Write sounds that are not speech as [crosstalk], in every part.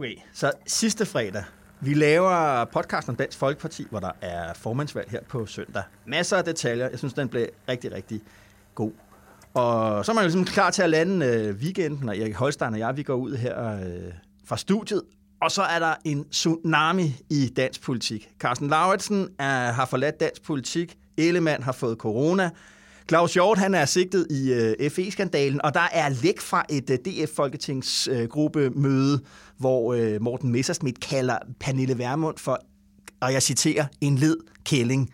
Okay, så sidste fredag, vi laver podcast om Dansk Folkeparti, hvor der er formandsvalg her på søndag. Masser af detaljer. Jeg synes, den blev rigtig, rigtig god. Og så er man jo ligesom klar til at lande øh, weekenden, og Erik Holstein og jeg, vi går ud her øh, fra studiet. Og så er der en tsunami i dansk politik. Carsten Lauritsen er, har forladt dansk politik. Ellemann har fået corona. Claus Hjort, han er sigtet i øh, FE-skandalen, og der er læk fra et øh, DF-folketingsgruppemøde, øh, hvor øh, Morten Messerschmidt kalder Pernille Vermund for, og jeg citerer, en led kælling.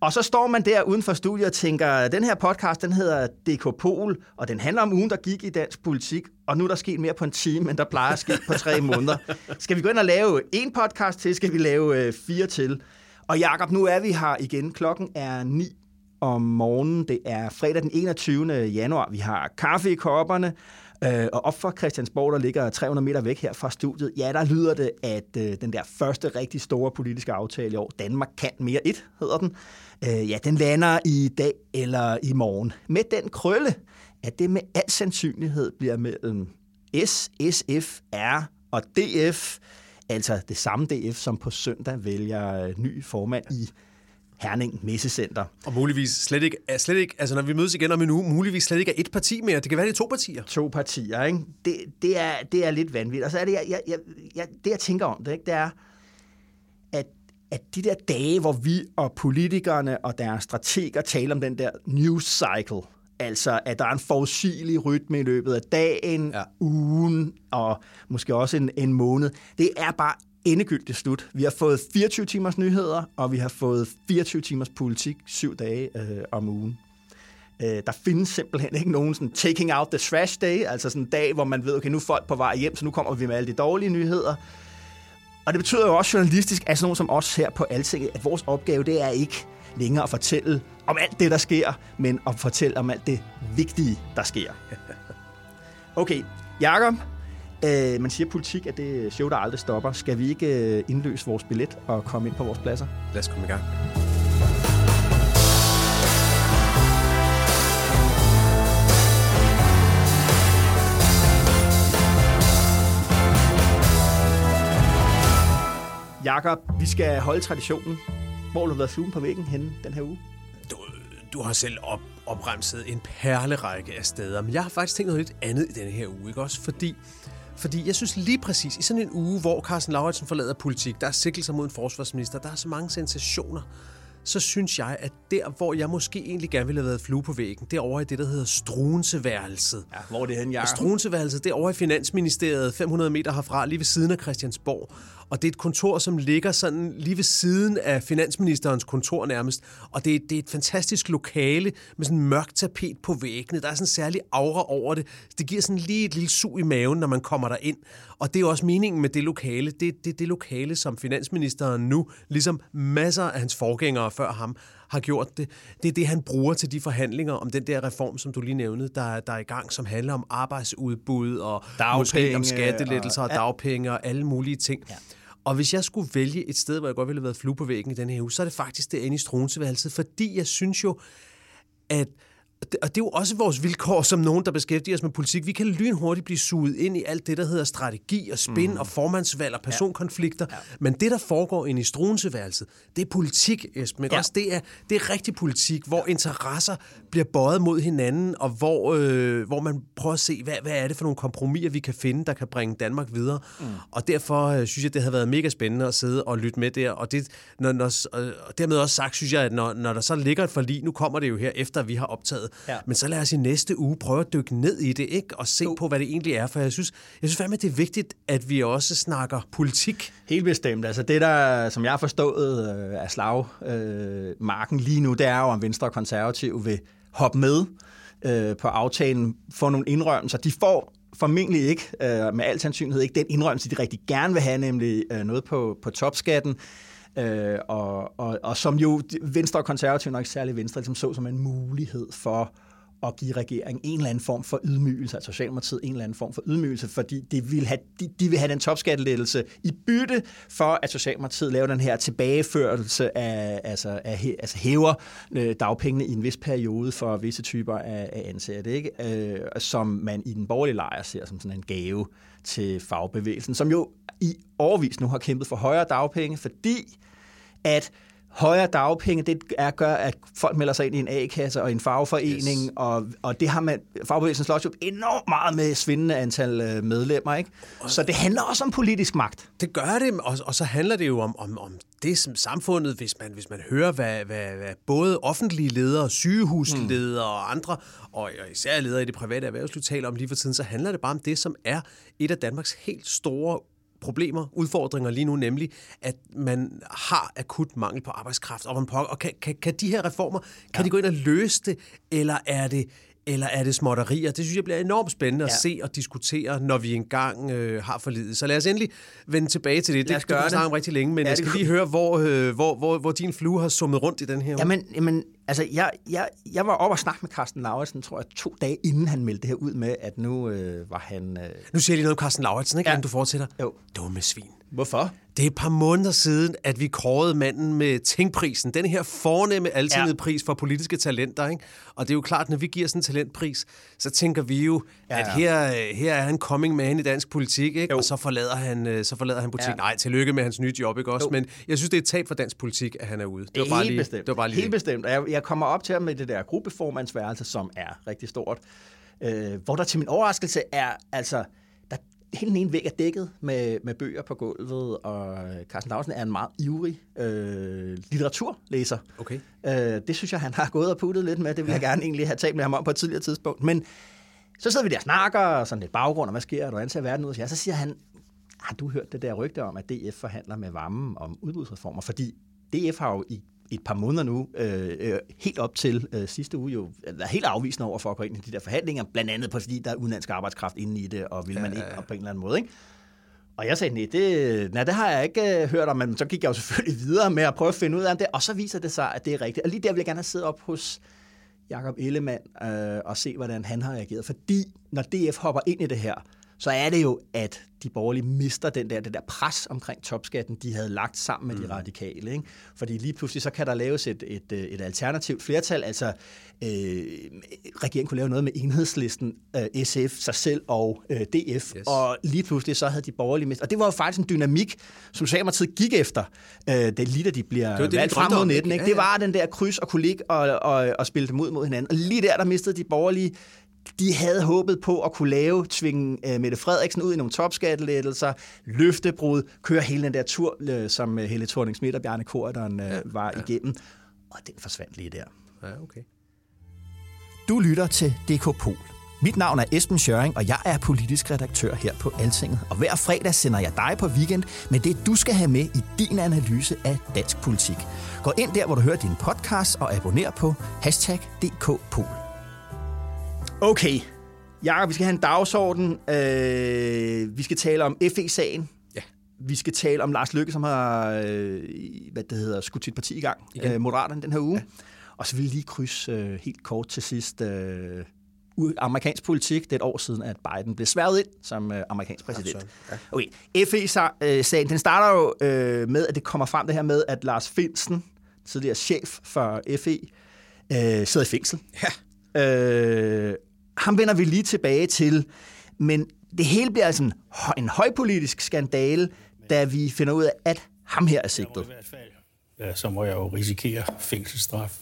Og så står man der uden for studiet og tænker, den her podcast, den hedder DK Pol, og den handler om ugen, der gik i dansk politik, og nu er der sket mere på en time, end der plejer at ske på tre [laughs] måneder. Skal vi gå ind og lave en podcast til? Skal vi lave øh, fire til? Og Jakob, nu er vi her igen. Klokken er 9 om morgenen. Det er fredag den 21. januar. Vi har kaffe i kopperne, øh, og op for Christiansborg, der ligger 300 meter væk her fra studiet, ja, der lyder det, at øh, den der første rigtig store politiske aftale i år, Danmark kan mere et, hedder den, øh, ja, den lander i dag eller i morgen. Med den krølle, at det med al sandsynlighed bliver mellem S, SF, R og DF, altså det samme DF, som på søndag vælger øh, ny formand i Herning Messecenter. Og muligvis slet ikke, slet ikke, altså når vi mødes igen om en uge, muligvis slet ikke er et parti mere. Det kan være, det er to partier. To partier, ikke? Det, det, er, det er lidt vanvittigt. Og så er det, jeg, jeg, jeg, jeg, det jeg tænker om det, ikke? det er, at, at de der dage, hvor vi og politikerne og deres strateger taler om den der news cycle, altså at der er en forudsigelig rytme i løbet af dagen, ja. ugen og måske også en, en måned, det er bare endegyldigt slut. Vi har fået 24 timers nyheder, og vi har fået 24 timers politik syv dage øh, om ugen. Øh, der findes simpelthen ikke nogen sådan taking out the trash day, altså sådan en dag, hvor man ved, okay, nu er folk på vej hjem, så nu kommer vi med alle de dårlige nyheder. Og det betyder jo også journalistisk, altså nogen som os her på Altinget, at vores opgave, det er ikke længere at fortælle om alt det, der sker, men at fortælle om alt det vigtige, der sker. [laughs] Okay, Jakob, Øh, man siger politik at det show, der aldrig stopper. Skal vi ikke øh, indløse vores billet og komme ind på vores pladser? Lad os komme i gang. Jakob, vi skal holde traditionen. Hvor har du været fluen på væggen henne den her uge? Du, du har selv op, opremset en perlerække af steder, men jeg har faktisk tænkt noget lidt andet i denne her uge, ikke også? Fordi fordi jeg synes lige præcis, i sådan en uge, hvor Carsten Lauritsen forlader politik, der er sikkelser mod en forsvarsminister, der er så mange sensationer, så synes jeg, at der, hvor jeg måske egentlig gerne ville have været flue på væggen, det er over i det, der hedder Struenseværelset. Ja, hvor er det hen, jeg? Struenseværelset, det er over i Finansministeriet, 500 meter herfra, lige ved siden af Christiansborg. Og det er et kontor, som ligger sådan lige ved siden af finansministerens kontor nærmest. Og det er, det er et fantastisk lokale med sådan en mørkt tapet på væggene. Der er sådan en særlig aura over det. Det giver sådan lige et lille sug i maven, når man kommer der ind. Og det er også meningen med det lokale. Det er det, det lokale, som finansministeren nu, ligesom masser af hans forgængere før ham, har gjort det. Det er det, han bruger til de forhandlinger om den der reform, som du lige nævnte, der, der er i gang, som handler om arbejdsudbud og dagpenge, måske om skattelettelser og, og dagpenge og alle mulige ting. Ja. Og hvis jeg skulle vælge et sted, hvor jeg godt ville have været flue på væggen i den her uge, så er det faktisk derinde i Struenseværelset, fordi jeg synes jo, at og det er jo også vores vilkår som nogen, der beskæftiger os med politik. Vi kan lynhurtigt blive suget ind i alt det, der hedder strategi og spin mm. og formandsvalg og personkonflikter. Ja. Ja. Men det, der foregår inde i struenseværelset, det er politik, Esben. Ja. Også det er, det er rigtig politik, hvor interesser bliver bøjet mod hinanden, og hvor, øh, hvor man prøver at se, hvad, hvad er det for nogle kompromiser, vi kan finde, der kan bringe Danmark videre. Mm. Og derfor øh, synes jeg, det har været mega spændende at sidde og lytte med der. Og, det, når, når, og dermed også sagt, synes jeg, at når, når der så ligger et forlig, nu kommer det jo her, efter vi har optaget Ja. Men så lad os i næste uge prøve at dykke ned i det, ikke? Og se jo. på, hvad det egentlig er. For jeg synes, jeg synes fandme, det er vigtigt, at vi også snakker politik. Helt bestemt. Altså det, der, som jeg har forstået øh, af slagmarken øh, lige nu, det er jo, om Venstre og Konservative vil hoppe med øh, på aftalen, få nogle indrømmelser. De får formentlig ikke, øh, med al sandsynlighed ikke, den indrømmelse, de rigtig gerne vil have, nemlig øh, noget på, på topskatten. Øh, og, og, og som jo Venstre og Konservative, nok ikke særlig Venstre, ligesom så som en mulighed for at give regeringen en eller anden form for ydmygelse, altså Socialdemokratiet en eller anden form for ydmygelse, fordi de vil have, de, de vil have den topskattelettelse i bytte for, at Socialdemokratiet laver den her tilbageførelse af, altså, af, altså hæver øh, dagpengene i en vis periode for visse typer af, af ansatte, ikke? Øh, som man i den borgerlige lejr ser som sådan en gave til fagbevægelsen, som jo i overvis nu har kæmpet for højere dagpenge, fordi at højere dagpenge, det er gør, at folk melder sig ind i en A-kasse og en fagforening, yes. og, og det har man, fagbevægelsen slås jo enormt meget med svindende antal øh, medlemmer, ikke? Så det handler også om politisk magt. Det gør det, og, og så handler det jo om, om, om det som samfundet, hvis man, hvis man hører, hvad, hvad, hvad både offentlige ledere, sygehusledere mm. og andre, og især ledere i det private erhvervsliv taler om lige for tiden, så handler det bare om det, som er et af Danmarks helt store problemer, udfordringer lige nu, nemlig at man har akut mangel på arbejdskraft. Og, man på, og kan, kan, kan de her reformer, kan ja. de gå ind og løse det, eller er det eller er det småtterier? Det synes jeg bliver enormt spændende ja. at se og diskutere, når vi engang øh, har forlidet. Så lad os endelig vende tilbage til det. Det kan vi snakke om rigtig længe, men ja, jeg skal lige høre, hvor, øh, hvor, hvor, hvor din flue har summet rundt i den her jamen, jamen, altså, jeg, jeg, jeg var oppe og snakke med Carsten Lauritsen, tror jeg, to dage inden han meldte det her ud med, at nu øh, var han... Øh... Nu siger jeg lige noget om Carsten Lauritsen, ikke? Ja. Inden du fortsætter. Jo. Dumme svin. Hvorfor? Det er et par måneder siden, at vi kårede manden med Tingprisen. Den her fornemme altid ja. pris for politiske talenter. Ikke? Og det er jo klart, når vi giver sådan en talentpris, så tænker vi jo, ja, ja. at her, her er han coming man i dansk politik, ikke? og så forlader han, øh, så forlader han politik. Ja. Nej, tillykke med hans nye job, ikke også? Jo. Men jeg synes, det er et tab for dansk politik, at han er ude. Det var bare lige, bestemt. Det var bare lige Helt bestemt. Jeg, jeg kommer op til ham med det der gruppeformandsværelse, som er rigtig stort. Øh, hvor der til min overraskelse er, altså hele den ene væg er dækket med, med bøger på gulvet, og Carsten Lausen er en meget ivrig øh, litteraturlæser. Okay. Øh, det synes jeg, han har gået og puttet lidt med. Det vil jeg gerne egentlig have talt med ham om på et tidligere tidspunkt. Men så sidder vi der og snakker, og sådan lidt baggrund, og hvad sker der, hvordan ser verden ud? Så siger han, har du hørt det der rygte om, at DF forhandler med varmen om udbudsreformer? Fordi DF har jo i et par måneder nu, øh, øh, helt op til øh, sidste uge, jo været helt afvisende over for at gå ind i de der forhandlinger, blandt andet på, fordi der er udenlandsk arbejdskraft inde i det, og vil man ikke op på en eller anden måde. Ikke? Og jeg sagde, nej, det, nej, det har jeg ikke øh, hørt om, men så gik jeg jo selvfølgelig videre med at prøve at finde ud af det, og så viser det sig, at det er rigtigt. Og lige der vil jeg gerne sidde op hos Jakob Ellemann øh, og se, hvordan han har reageret. Fordi når DF hopper ind i det her, så er det jo, at de borgerlige mister den der, det der pres omkring topskatten, de havde lagt sammen med mm. de radikale. Ikke? Fordi lige pludselig så kan der laves et, et, et alternativt flertal. Altså, øh, regeringen kunne lave noget med enhedslisten, øh, SF, sig selv og øh, DF. Yes. Og lige pludselig så havde de borgerlige mistet. Og det var jo faktisk en dynamik, som Socialdemokratiet gik efter, øh, det lige da de bliver det det, valgt frem mod 19. Ikke? Ja, ja. Det var den der kryds og ligge og, og, og spille dem ud mod hinanden. Og lige der, der mistede de borgerlige de havde håbet på at kunne lave, tvinge uh, Mette Frederiksen ud i nogle topskattelettelser, løftebrud, køre hele den der tur, uh, som uh, Helle thorning Schmidt og Bjarne Korydon ja, var ja. igennem. Og den forsvandt lige der. Ja, okay. Du lytter til DK Pol. Mit navn er Esben Schøring, og jeg er politisk redaktør her på Altinget. Og hver fredag sender jeg dig på weekend med det, du skal have med i din analyse af dansk politik. Gå ind der, hvor du hører din podcast, og abonner på hashtag DKPol. Okay, Jakob, vi skal have en dagsorden. Øh, vi skal tale om FE-sagen. Ja. Vi skal tale om Lars Løkke, som har øh, hvad det hedder, skudt sit parti i gang, øh, Moderaterne, den her uge. Ja. Og så vil vi lige krydse øh, helt kort til sidst øh, amerikansk politik. Det er et år siden, at Biden blev sværget ind som øh, amerikansk præsident. Ja, okay. FE-sagen, den starter jo øh, med, at det kommer frem det her med, at Lars Finsen, tidligere chef for FE, øh, sidder i fængsel. Ja. Øh, ham vender vi lige tilbage til, men det hele bliver altså en, en højpolitisk skandale, da vi finder ud af, at ham her er sigtet. I hvert fald, ja, så må jeg jo risikere fængselsstraf.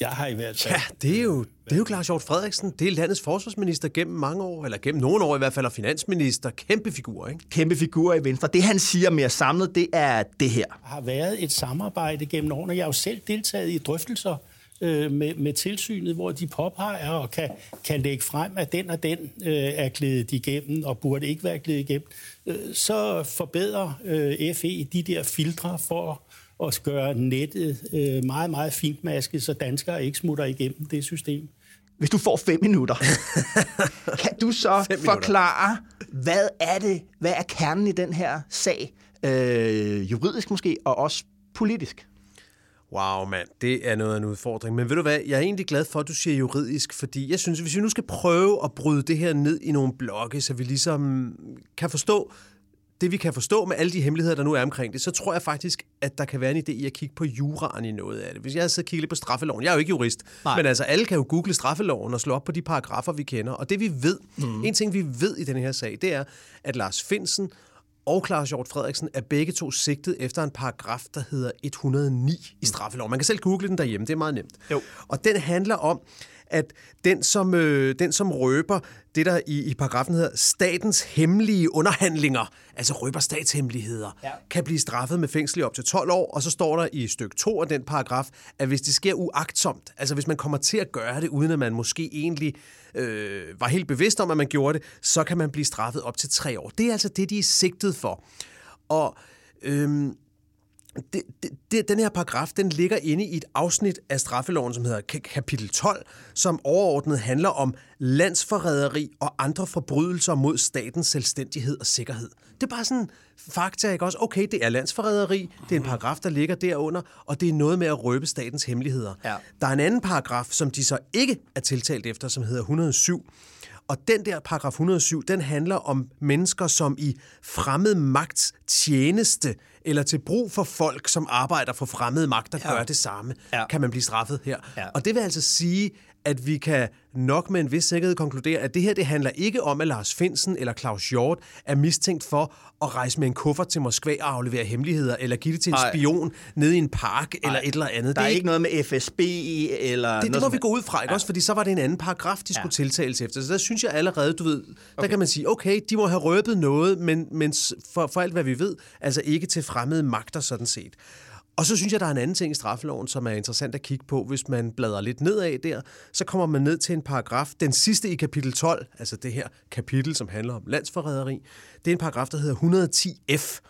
Jeg har i hvert fald... Ja, det er jo, det er jo Claus Hjort Frederiksen. Det er landets forsvarsminister gennem mange år, eller gennem nogle år i hvert fald, og finansminister. Kæmpe figur, ikke? Kæmpe figur i Venstre. Det, han siger mere samlet, det er det her. Der har været et samarbejde gennem årene. Jeg har jo selv deltaget i drøftelser øh, med, med tilsynet, hvor de påpeger og kan, kan lægge frem, at den og den øh, er glædet igennem og burde ikke være glædet igennem, øh, så forbedrer øh, FE de der filtre for at gøre nettet øh, meget, meget fintmasket, så danskere ikke smutter igennem det system. Hvis du får fem minutter, [laughs] kan du så forklare, hvad er det, hvad er kernen i den her sag, øh, juridisk måske, og også politisk? Wow, mand, det er noget af en udfordring. Men ved du hvad, jeg er egentlig glad for, at du siger juridisk, fordi jeg synes, hvis vi nu skal prøve at bryde det her ned i nogle blokke, så vi ligesom kan forstå det, vi kan forstå med alle de hemmeligheder, der nu er omkring det, så tror jeg faktisk, at der kan være en idé i at kigge på juraen i noget af det. Hvis jeg havde siddet og kigget lidt på straffeloven, jeg er jo ikke jurist, Nej. men altså alle kan jo google straffeloven og slå op på de paragrafer, vi kender. Og det vi ved, mm. en ting vi ved i den her sag, det er, at Lars Finsen og Claus Hjort Frederiksen er begge to sigtet efter en paragraf, der hedder 109 i straffeloven. Man kan selv google den derhjemme, det er meget nemt. Jo. Og den handler om, at den som, øh, den, som røber det, der i, i paragrafen hedder statens hemmelige underhandlinger, altså røber statshemmeligheder, ja. kan blive straffet med fængsel i op til 12 år, og så står der i stykke 2 af den paragraf, at hvis det sker uagtsomt, altså hvis man kommer til at gøre det, uden at man måske egentlig øh, var helt bevidst om, at man gjorde det, så kan man blive straffet op til 3 år. Det er altså det, de er sigtet for. Og øh, det, det, den her paragraf, den ligger inde i et afsnit af straffeloven, som hedder kapitel 12, som overordnet handler om landsforræderi og andre forbrydelser mod statens selvstændighed og sikkerhed. Det er bare sådan fakta, ikke også? Okay, det er landsforræderi, det er en paragraf, der ligger derunder, og det er noget med at røbe statens hemmeligheder. Ja. Der er en anden paragraf, som de så ikke er tiltalt efter, som hedder 107, og den der paragraf 107, den handler om mennesker, som i fremmed magts tjeneste eller til brug for folk, som arbejder for fremmede magter, ja. gør det samme, ja. kan man blive straffet her. Ja. Og det vil altså sige, at vi kan nok med en vis sikkerhed konkludere, at det her det handler ikke om, at Lars Finsen eller Claus Hjort er mistænkt for at rejse med en kuffert til Moskva og aflevere hemmeligheder, eller give det til en Ej. spion nede i en park, Ej. eller et eller andet. Der er det er ikke noget med FSB eller... Det, det må vi gå ud fra, ikke ja. også? Fordi så var det en anden paragraf, de skulle ja. tiltales efter. Så der synes jeg allerede, du ved, okay. der kan man sige, okay, de må have røbet noget, men, men for, for alt, hvad vi ved, altså ikke til fremmede magter sådan set. Og så synes jeg, der er en anden ting i straffeloven, som er interessant at kigge på. Hvis man bladrer lidt nedad der, så kommer man ned til en paragraf, den sidste i kapitel 12, altså det her kapitel, som handler om landsforræderi. Det er en paragraf, der hedder 110f.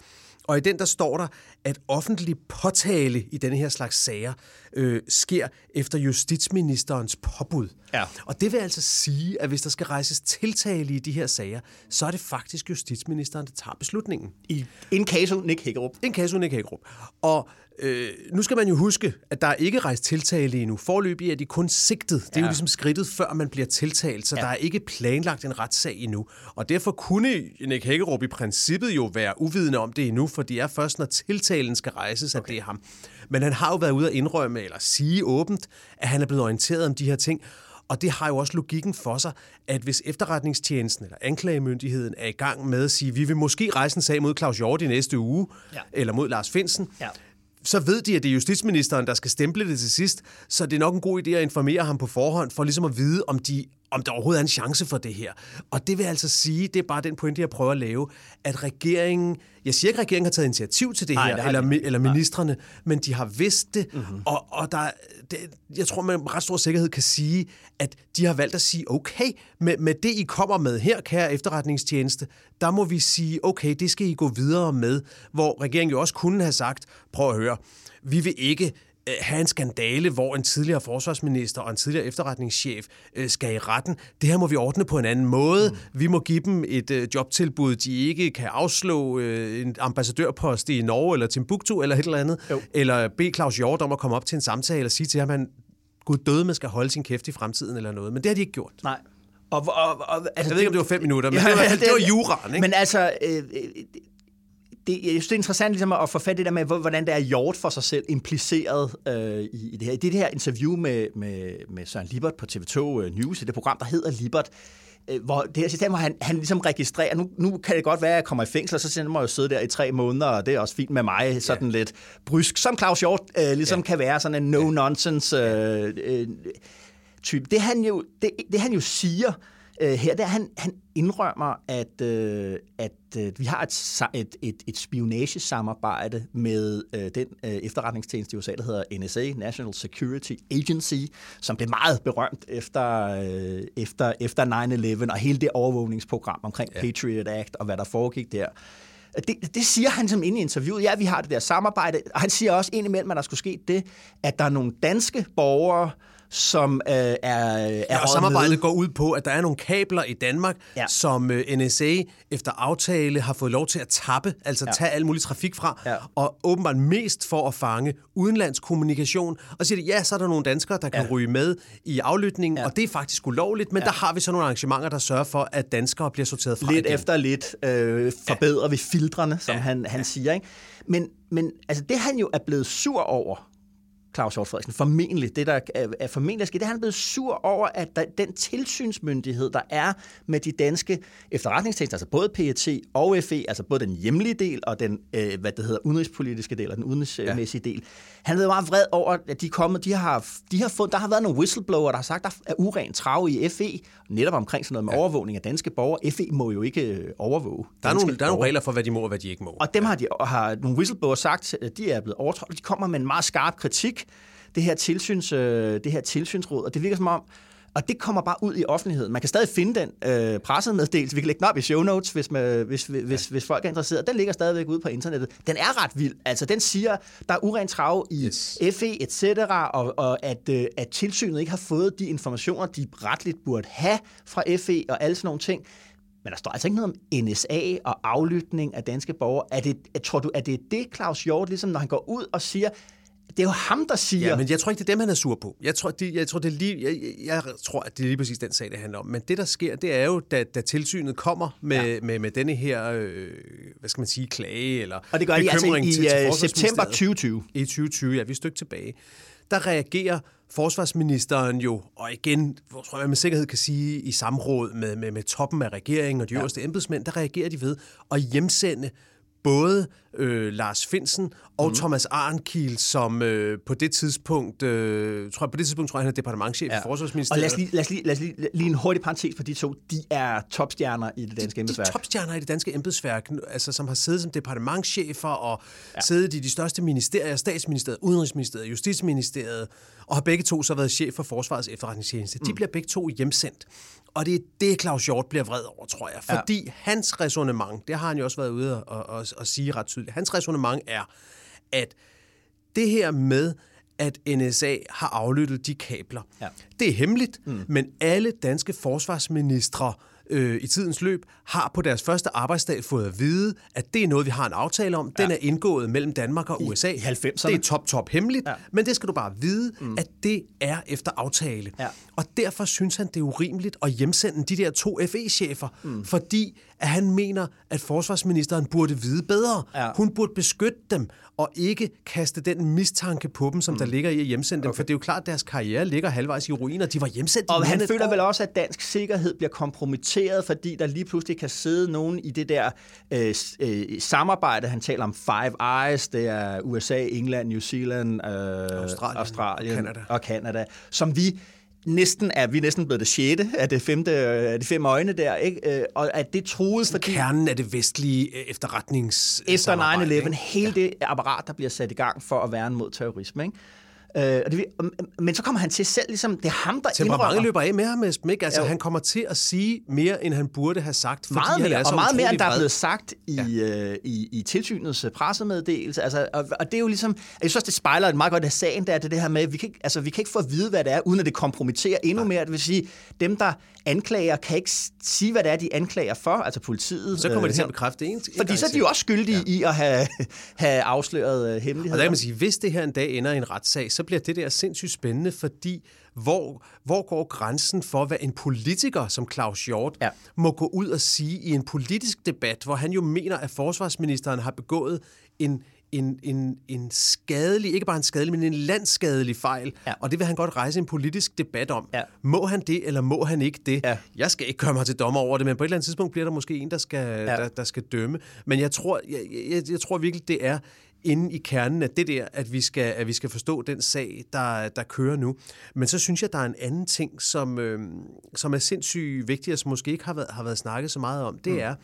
Og i den der står der, at offentlig påtale i denne her slags sager øh, sker efter justitsministerens påbud. Ja. Og det vil altså sige, at hvis der skal rejses tiltale i de her sager, så er det faktisk justitsministeren, der tager beslutningen. I en caso Nick Hækkerup. En caso Nick Hækkerup. Og Øh, nu skal man jo huske, at der er ikke rejst tiltale endnu. Forløbig er de kun sigtet. Det er ja. jo ligesom skridtet, før man bliver tiltalt, så ja. der er ikke planlagt en retssag endnu. Og derfor kunne Nick Hækkerup i princippet jo være uvidende om det endnu, for det er først, når tiltalen skal rejses, okay. at det er ham. Men han har jo været ude at indrømme, eller sige åbent, at han er blevet orienteret om de her ting. Og det har jo også logikken for sig, at hvis efterretningstjenesten eller anklagemyndigheden er i gang med at sige, vi vil måske rejse en sag mod Claus Hjort i næste uge, ja. eller mod Lars Finsen, ja så ved de, at det er justitsministeren, der skal stemple det til sidst, så det er nok en god idé at informere ham på forhånd, for ligesom at vide, om de om der overhovedet er en chance for det her. Og det vil altså sige, det er bare den pointe, jeg prøver at lave, at regeringen, jeg siger ikke, at regeringen har taget initiativ til det Nej, her, det eller, de. eller ministerne, Nej. men de har vidst det, mm-hmm. og, og der, det, jeg tror, man med ret stor sikkerhed kan sige, at de har valgt at sige, okay, med, med det, I kommer med her, kære efterretningstjeneste, der må vi sige, okay, det skal I gå videre med, hvor regeringen jo også kunne have sagt, prøv at høre, vi vil ikke Øh, have en skandale, hvor en tidligere forsvarsminister og en tidligere efterretningschef øh, skal i retten. Det her må vi ordne på en anden måde. Mm. Vi må give dem et øh, jobtilbud, de ikke kan afslå øh, en ambassadørpost i Norge eller Timbuktu eller et eller andet. Jo. Eller bede Claus Hjort om at komme op til en samtale og sige til ham, at han gud døde, man skal holde sin kæft i fremtiden eller noget. Men det har de ikke gjort. Nej. Og, og, og, altså, jeg ved ikke, om det var fem minutter, men ja, det var, det, det var juraen. Ikke? Men altså, øh, det, jeg synes, det er interessant ligesom, at få fat det der med, hvordan det er Hjort for sig selv impliceret øh, i, i det her. I det her interview med, med, med Søren Libert på TV2 øh, News, i det program, der hedder Libert, øh, hvor det her system, hvor han, han ligesom registrerer, nu, nu kan det godt være, at jeg kommer i fængsel, og så sender jeg jo sidde der i tre måneder, og det er også fint med mig, sådan ja. lidt brysk, som Claus Hjort øh, ligesom ja. kan være sådan en no-nonsense øh, øh, type. Det han jo, det, det han jo siger, øh, her, der han, han indrømmer, at, øh, at øh, vi har et, et, et, et spionagesamarbejde med øh, den øh, efterretningstjeneste i USA, der hedder NSA, National Security Agency, som blev meget berømt efter, øh, efter, efter 9-11 og hele det overvågningsprogram omkring ja. Patriot Act og hvad der foregik der. Det, det siger han som inde i interviewet. Ja, vi har det der samarbejde. Og han siger også indimellem, at der skulle ske det, at der er nogle danske borgere, som øh, er, er ja, og samarbejdet går ud på, at der er nogle kabler i Danmark, ja. som øh, NSA efter aftale har fået lov til at tappe, altså ja. tage al mulig trafik fra, ja. og åbenbart mest for at fange udenlandskommunikation. Og siger de, ja, så er der nogle danskere, der kan ja. ryge med i aflytningen, ja. og det er faktisk ulovligt, men ja. der har vi så nogle arrangementer, der sørger for, at danskere bliver sorteret fra Lidt igen. efter lidt øh, forbedrer ja. vi filtrene, som ja. han, han ja. siger. Ikke? Men, men altså, det han jo er blevet sur over, Claus Hjort Frederiksen, formentlig, det der er formentlig sket, det er, han blevet sur over, at der, den tilsynsmyndighed, der er med de danske efterretningstjenester, altså både PET og FE, altså både den hjemlige del og den, øh, hvad det hedder, udenrigspolitiske del og den udenrigsmæssige ja. del, han er blevet meget vred over, at de er kommet, de har, de har fundet, der har været nogle whistleblower, der har sagt, der er uren trav i FE, netop omkring sådan noget med ja. overvågning af danske borgere. FE må jo ikke øh, overvåge Der er, nogle, der er nogle regler for, hvad de må og hvad de ikke må. Og dem har, de, har nogle whistleblower sagt, de er blevet overtrådt, og de kommer med en meget skarp kritik det her, tilsyns, øh, det her tilsynsråd, og det virker som om, og det kommer bare ud i offentligheden. Man kan stadig finde den øh, pressemeddelelse. Vi kan lægge den op i show notes, hvis, man, hvis, hvis, hvis folk er interesseret. Den ligger stadigvæk ude på internettet. Den er ret vild. Altså, den siger, der er uren trav i yes. FE, etc., og, og at, øh, at tilsynet ikke har fået de informationer, de retligt burde have fra FE og alle sådan nogle ting. Men der står altså ikke noget om NSA og aflytning af danske borgere. Er det, tror du, at det er det, Claus Hjort, ligesom når han går ud og siger, det er jo ham, der siger... Ja, men jeg tror ikke, det er dem, han er sur på. Jeg tror, de, jeg tror, det er lige, jeg, jeg tror, at det er lige præcis den sag, det handler om. Men det, der sker, det er jo, da, da tilsynet kommer med, ja. med, med denne her, øh, hvad skal man sige, klage eller Og det gør de altså i til, til uh, september 2020. I 2020, ja, vi er et stykke tilbage. Der reagerer forsvarsministeren jo, og igen, tror jeg med sikkerhed kan sige, i samråd med, med, med toppen af regeringen og de øverste ja. embedsmænd, der reagerer de ved at hjemsende både øh, Lars Finsen og mm. Thomas Arnkiel, som øh, på det tidspunkt, øh, tror jeg, på det tidspunkt tror jeg, han er departementchef ja. i Forsvarsministeriet. Og lad os, lige, lad, os lige, lad os lige, lige en hurtig parentes for de to. De er topstjerner i det danske de, embedsværk. De er topstjerner i det danske embedsværk, altså, som har siddet som departementchefer og ja. siddet i de største ministerier, statsministeriet, udenrigsministeriet, justitsministeriet, og har begge to så været chef for Forsvarets efterretningstjeneste. Mm. De bliver begge to hjemsendt. Og det er det, Claus Hjort bliver vred over, tror jeg. Fordi ja. hans resonemang, det har han jo også været ude og, og, og sige ret tydeligt, hans resonemang er, at det her med, at NSA har aflyttet de kabler, ja. det er hemmeligt, mm. men alle danske forsvarsministre øh, i tidens løb har på deres første arbejdsdag fået at vide, at det er noget, vi har en aftale om. Den ja. er indgået mellem Danmark og USA. I, i 90'erne. Det er top, top hemmeligt, ja. men det skal du bare vide, mm. at det er efter aftale. Ja. Og derfor synes han, det er urimeligt at hjemsende de der to FE-chefer, mm. fordi at han mener, at forsvarsministeren burde vide bedre. Ja. Hun burde beskytte dem, og ikke kaste den mistanke på dem, som mm. der ligger i at hjemsende dem. Okay. For det er jo klart, at deres karriere ligger halvvejs i ruiner. De var hjemsendt Og han føler år. vel også, at dansk sikkerhed bliver kompromitteret, fordi der lige pludselig kan sidde nogen i det der øh, øh, samarbejde. Han taler om Five Eyes, det er USA, England, New Zealand, øh, Australien, Australien og, Canada. og Canada, som vi næsten er vi er næsten blevet det sjette af det femte af de fem øjne der, ikke? Øh, og at det troede fordi kernen af det vestlige øh, efterretnings efter 9/11 hele ja. det apparat der bliver sat i gang for at værne mod terrorisme, ikke? Øh, og det, men så kommer han til selv, ligesom, det er ham, der mange løber af med ham, Esben, ikke? Altså, ja. han kommer til at sige mere, end han burde have sagt, fordi meget mere, han er så og meget mere, end der er blevet sagt i, ja. øh, i, i tilsynets pressemeddelelse. Altså, og, og, det er jo ligesom... Jeg synes det spejler et meget godt af sagen, der er det, det her med, at vi kan, ikke, altså, vi kan ikke få at vide, hvad det er, uden at det kompromitterer endnu ja. mere. Det vil sige, dem, der anklager, kan ikke sige, hvad det er, de anklager for, altså politiet. Så kommer øh, de til at bekræfte en, Fordi så er de jo også skyldige ja. i at have, [laughs] have afsløret øh, hemmeligheder. Og der kan man sige, hvis det her en dag ender i en retssag, så bliver det der sindssygt spændende, fordi hvor, hvor går grænsen for, hvad en politiker som Claus Hjort ja. må gå ud og sige i en politisk debat, hvor han jo mener, at forsvarsministeren har begået en, en, en, en skadelig, ikke bare en skadelig, men en landskadelig fejl, ja. og det vil han godt rejse en politisk debat om. Ja. Må han det, eller må han ikke det? Ja. Jeg skal ikke komme mig til dommer over det, men på et eller andet tidspunkt bliver der måske en, der skal, ja. der, der skal dømme. Men jeg tror, jeg, jeg, jeg tror virkelig, det er inde i kernen af det der, at vi skal, at vi skal forstå den sag, der, der kører nu. Men så synes jeg, der er en anden ting, som, øh, som er sindssygt vigtig, og som måske ikke har været, har været snakket så meget om. Det mm. er,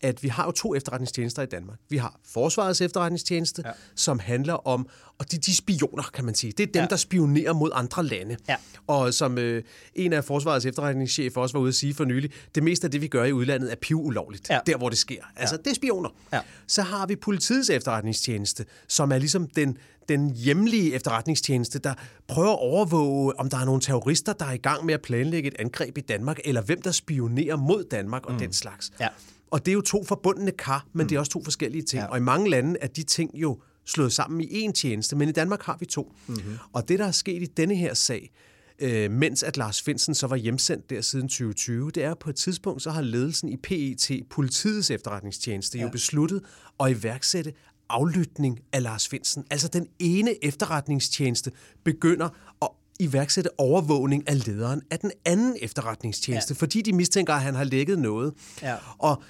at vi har jo to efterretningstjenester i Danmark. Vi har Forsvarets efterretningstjeneste, ja. som handler om, og de, de spioner, kan man sige. Det er dem, ja. der spionerer mod andre lande. Ja. Og som øh, en af Forsvarets efterretningschefer også var ude at sige for nylig, det meste af det, vi gør i udlandet, er piv ulovligt. Ja. Der, hvor det sker. Altså, ja. det er spioner. Ja. Så har vi politiets efterretningstjeneste, som er ligesom den, den hjemlige efterretningstjeneste, der prøver at overvåge, om der er nogle terrorister, der er i gang med at planlægge et angreb i Danmark, eller hvem der spionerer mod Danmark og mm. den slags. Ja. Og det er jo to forbundne kar, men mm. det er også to forskellige ting. Ja. Og i mange lande er de ting jo slået sammen i én tjeneste, men i Danmark har vi to. Mm-hmm. Og det, der er sket i denne her sag, øh, mens at Lars Finsen så var hjemsendt der siden 2020, det er på et tidspunkt, så har ledelsen i PET, politiets efterretningstjeneste, ja. jo besluttet at iværksætte aflytning af Lars Finsen. Altså den ene efterretningstjeneste begynder at iværksætte overvågning af lederen af den anden efterretningstjeneste, ja. fordi de mistænker, at han har lækket noget. Ja. Og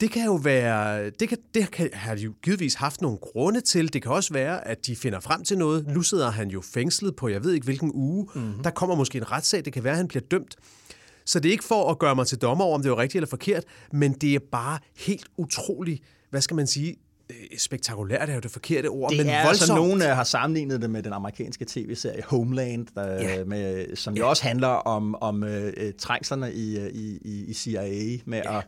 det kan jo være, det, kan, det kan, har de jo givetvis haft nogle grunde til. Det kan også være, at de finder frem til noget. Nu sidder han jo fængslet på, jeg ved ikke hvilken uge. Mm-hmm. Der kommer måske en retssag. Det kan være, at han bliver dømt. Så det er ikke for at gøre mig til dommer over, om det er rigtigt eller forkert, men det er bare helt utroligt, hvad skal man sige, spektakulært er jo det forkerte ord, det men er voldsomt. altså, nogen har sammenlignet det med den amerikanske tv-serie Homeland, der, ja. med, som jo ja. også handler om, om uh, trængslerne i, i, i CIA med ja. at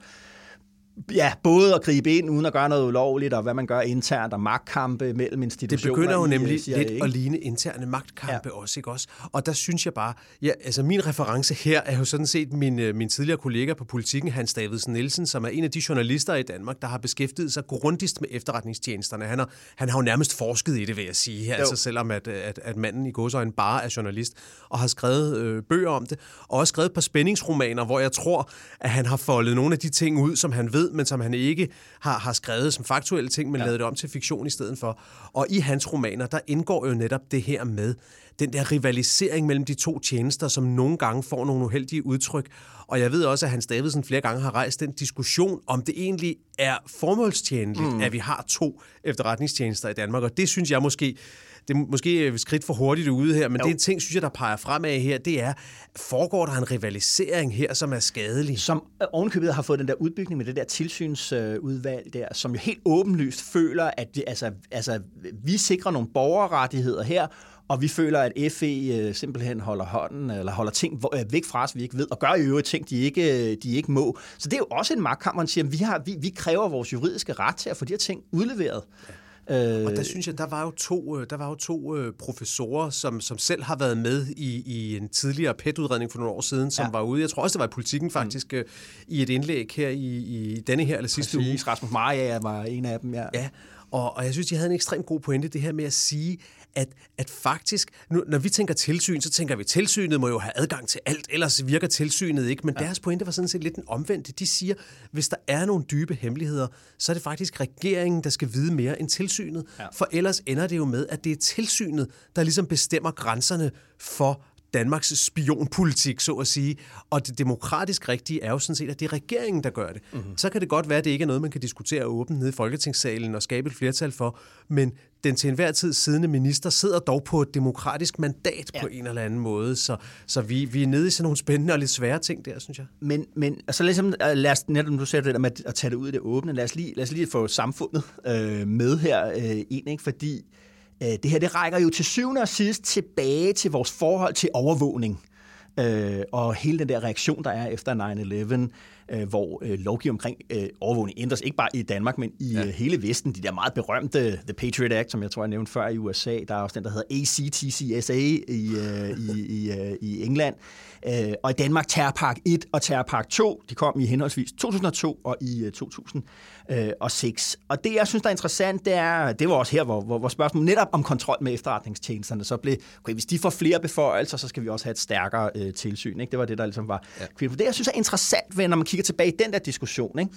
ja, både at gribe ind uden at gøre noget ulovligt, og hvad man gør internt, og magtkampe mellem institutioner. Det begynder jo nemlig CIA. lidt at ligne interne magtkampe ja. også, ikke også? Og der synes jeg bare, ja, altså min reference her er jo sådan set min, øh, min tidligere kollega på politikken, Hans Davidsen Nielsen, som er en af de journalister i Danmark, der har beskæftiget sig grundigst med efterretningstjenesterne. Han har, han har jo nærmest forsket i det, vil jeg sige, her, altså selvom at, at, at manden i godsøjne bare er journalist, og har skrevet øh, bøger om det, og også skrevet et par spændingsromaner, hvor jeg tror, at han har foldet nogle af de ting ud, som han ved, men som han ikke har, har skrevet som faktuelle ting, men ja. lavet det om til fiktion i stedet for. Og i hans romaner, der indgår jo netop det her med den der rivalisering mellem de to tjenester, som nogle gange får nogle uheldige udtryk. Og jeg ved også, at Hans Davidsen flere gange har rejst den diskussion, om det egentlig er formålstjenligt, mm. at vi har to efterretningstjenester i Danmark. Og det synes jeg måske det er måske et skridt for hurtigt ude her, men jo. det er en ting, synes jeg, der peger fremad her, det er, foregår der en rivalisering her, som er skadelig? Som ovenkøbet har fået den der udbygning med det der tilsynsudvalg der, som jo helt åbenlyst føler, at det, altså, altså, vi sikrer nogle borgerrettigheder her, og vi føler, at FE øh, simpelthen holder hånden, eller holder ting øh, væk fra os, vi ikke ved, og gør i øvrigt ting, de ikke, de ikke må. Så det er jo også en magtkamp, man siger, at vi, har, vi, vi kræver vores juridiske ret til at få de her ting udleveret. Ja. Øh, og der synes jeg, der var jo to, øh, der var jo to øh, professorer, som, som selv har været med i, i en tidligere PET-udredning for nogle år siden, som ja. var ude, jeg tror også, det var i politikken mm. faktisk, mm. i et indlæg her i, i denne her eller sidste Præcis. uge. Rasmus Maria var en af dem, ja. Ja, og, og jeg synes, de havde en ekstremt god pointe, det her med at sige, at, at faktisk, nu, når vi tænker tilsyn, så tænker vi, at tilsynet må jo have adgang til alt, ellers virker tilsynet ikke. Men ja. deres pointe var sådan set lidt den omvendte. De siger, hvis der er nogle dybe hemmeligheder, så er det faktisk regeringen, der skal vide mere end tilsynet. Ja. For ellers ender det jo med, at det er tilsynet, der ligesom bestemmer grænserne for Danmarks spionpolitik, så at sige. Og det demokratisk rigtige er jo sådan set, at det er regeringen, der gør det. Mm-hmm. Så kan det godt være, at det ikke er noget, man kan diskutere åbent nede i Folketingssalen og skabe et flertal for, men den til enhver tid siddende minister sidder dog på et demokratisk mandat ja. på en eller anden måde, så, så vi, vi er nede i sådan nogle spændende og lidt svære ting der, synes jeg. Men, men altså ligesom, øh, lad os netop, du siger det der med at tage det ud i det åbne, lad os lige, lad os lige få samfundet øh, med her øh, ind, ikke? fordi Øh, det her det rækker jo til syvende og sidst tilbage til vores forhold til overvågning. Øh, og hele den der reaktion, der er efter 9-11, øh, hvor øh, lovgivning omkring øh, overvågning ændres, ikke bare i Danmark, men i ja. øh, hele Vesten. De der meget berømte The Patriot Act, som jeg tror, jeg nævnte før i USA. Der er også den, der hedder ACTCSA i, øh, i, i, øh, i England. Øh, og i Danmark Terrorpark 1 og Terrorpark 2, de kom i henholdsvis 2002 og i øh, 2006. Og det, jeg synes, der er interessant, det er, det var også her, hvor, hvor, hvor spørgsmålet netop om kontrol med efterretningstjenesterne, så blev, okay, hvis de får flere beføjelser, så skal vi også have et stærkere øh, tilsyn. Ikke? Det var det, der ligesom var ja. Det, jeg synes er interessant, når man kigger tilbage i den der diskussion, ikke?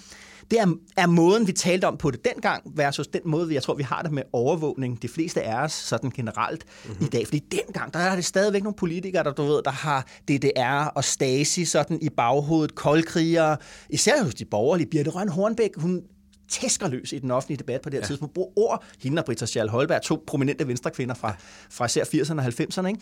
det er, er måden, vi talte om på det dengang, versus den måde, jeg tror, vi har det med overvågning, de fleste af os sådan generelt mm-hmm. i dag. Fordi dengang, der er det stadigvæk nogle politikere, der, du ved, der har DDR og Stasi sådan i baghovedet, koldkrigere, især hos de borgerlige. Birte Røn Hornbæk, hun tæsker løs i den offentlige debat på det her ja. tidspunkt. Bruger ord, hende og Britta Schall Holberg, to prominente venstrekvinder fra, fra især 80'erne og 90'erne, ikke?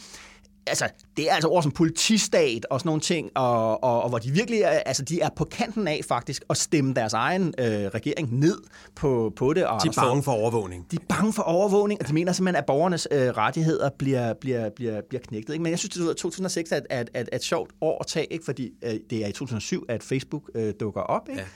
Altså, det er altså ord som politistat og sådan nogle ting, og, og, og hvor de virkelig er, altså, de er på kanten af faktisk at stemme deres egen øh, regering ned på, på det. Og de er bange for overvågning. De er bange for overvågning, og de mener simpelthen, at borgernes øh, rettigheder bliver, bliver, bliver, bliver knægtet. Ikke? Men jeg synes, at 2006 er et, er, er, er et sjovt år at tage, ikke? fordi øh, det er i 2007, at Facebook øh, dukker op. Ikke? Ja.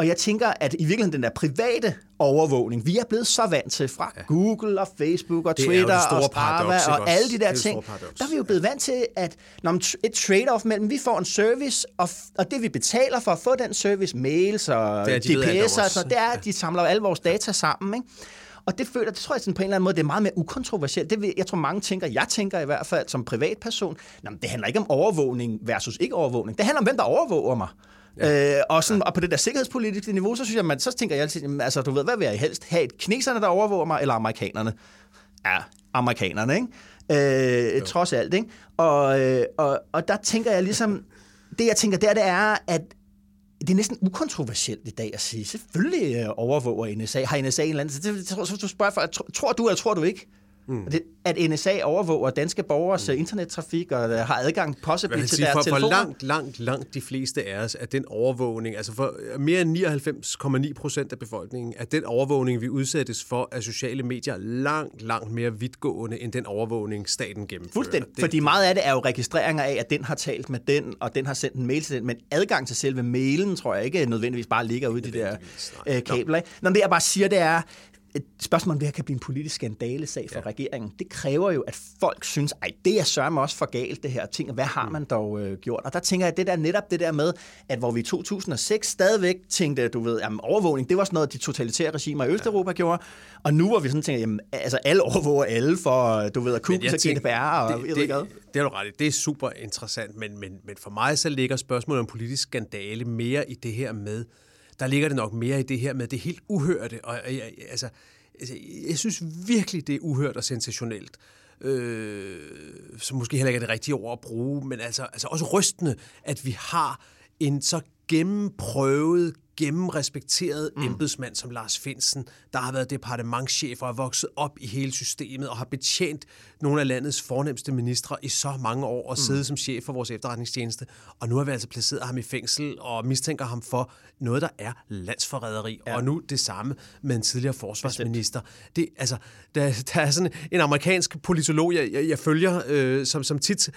Og jeg tænker, at i virkeligheden den der private overvågning, vi er blevet så vant til fra ja. Google og Facebook og Twitter og Strava og alle de der ting, der er vi jo blevet vant til, at når et trade-off mellem, vi får en service, og, og det vi betaler for at få den service, mails og GPS'er, og sådan, det er, at de samler alle vores data sammen. Ikke? Og det føler, det tror jeg sådan på en eller anden måde, det er meget mere ukontroversielt. Det vil, jeg tror mange tænker, jeg tænker i hvert fald som privatperson, jamen, det handler ikke om overvågning versus ikke overvågning. Det handler om, hvem der overvåger mig. Ja. Øh, og, sådan, ja. og på det der sikkerhedspolitiske niveau, så synes jeg, man, så tænker jeg altid, altså du ved, hvad vil jeg helst? Have et kineserne, der overvåger mig, eller amerikanerne? Ja, amerikanerne, ikke? Øh, trods alt, ikke? Og, øh, og, og der tænker jeg ligesom, [laughs] det jeg tænker der, det er, at det er næsten ukontroversielt i dag at sige, selvfølgelig øh, overvåger NSA, har NSA en eller anden, så, så, så du spørger for, tror du eller tror du ikke? Mm. Det, at NSA overvåger danske borgers mm. internettrafik og uh, har adgang possibly til deres for, telefoner. For langt, langt, langt de fleste af os, at den overvågning, altså for mere end 99,9 procent af befolkningen, at den overvågning, vi udsættes for af sociale medier, langt, langt mere vidtgående end den overvågning, staten gennemfører. Fuldstændig, det, fordi meget af det er jo registreringer af, at den har talt med den, og den har sendt en mail til den, men adgang til selve mailen, tror jeg ikke nødvendigvis bare ligger ude i de der øh, kabler. Nå, det jeg bare siger, det er, et spørgsmål om det her kan blive en politisk skandalesag for ja. regeringen, det kræver jo, at folk synes, ej, det er sørme også for galt, det her ting. Hvad har mm. man dog øh, gjort? Og der tænker jeg, det der netop det der med, at hvor vi i 2006 stadigvæk tænkte, du ved, jamen, overvågning, det var sådan noget, de totalitære regimer i Østeuropa ja. gjorde. Og nu hvor vi sådan tænker, jamen, altså alle overvåger alle for, du ved, at kunne så GDPR og det, det, det, det er du ret i. Det er super interessant, men, men, men for mig så ligger spørgsmålet om politisk skandale mere i det her med, der ligger det nok mere i det her med det helt uhørte. Og, jeg, altså, altså, jeg synes virkelig, det er uhørt og sensationelt. Øh, som måske heller ikke er det rigtige ord at bruge, men altså, altså også rystende, at vi har en så gennemprøvet, gennemrespekteret mm. embedsmand som Lars Finsen, der har været departementschef og er vokset op i hele systemet og har betjent nogle af landets fornemmeste ministre i så mange år og mm. siddet som chef for vores efterretningstjeneste. Og nu har vi altså placeret ham i fængsel og mistænker ham for noget, der er landsforræderi. Ja. Og nu det samme med en tidligere forsvarsminister. Det, altså, der, der er sådan en amerikansk politolog, jeg, jeg, jeg følger, øh, som, som tit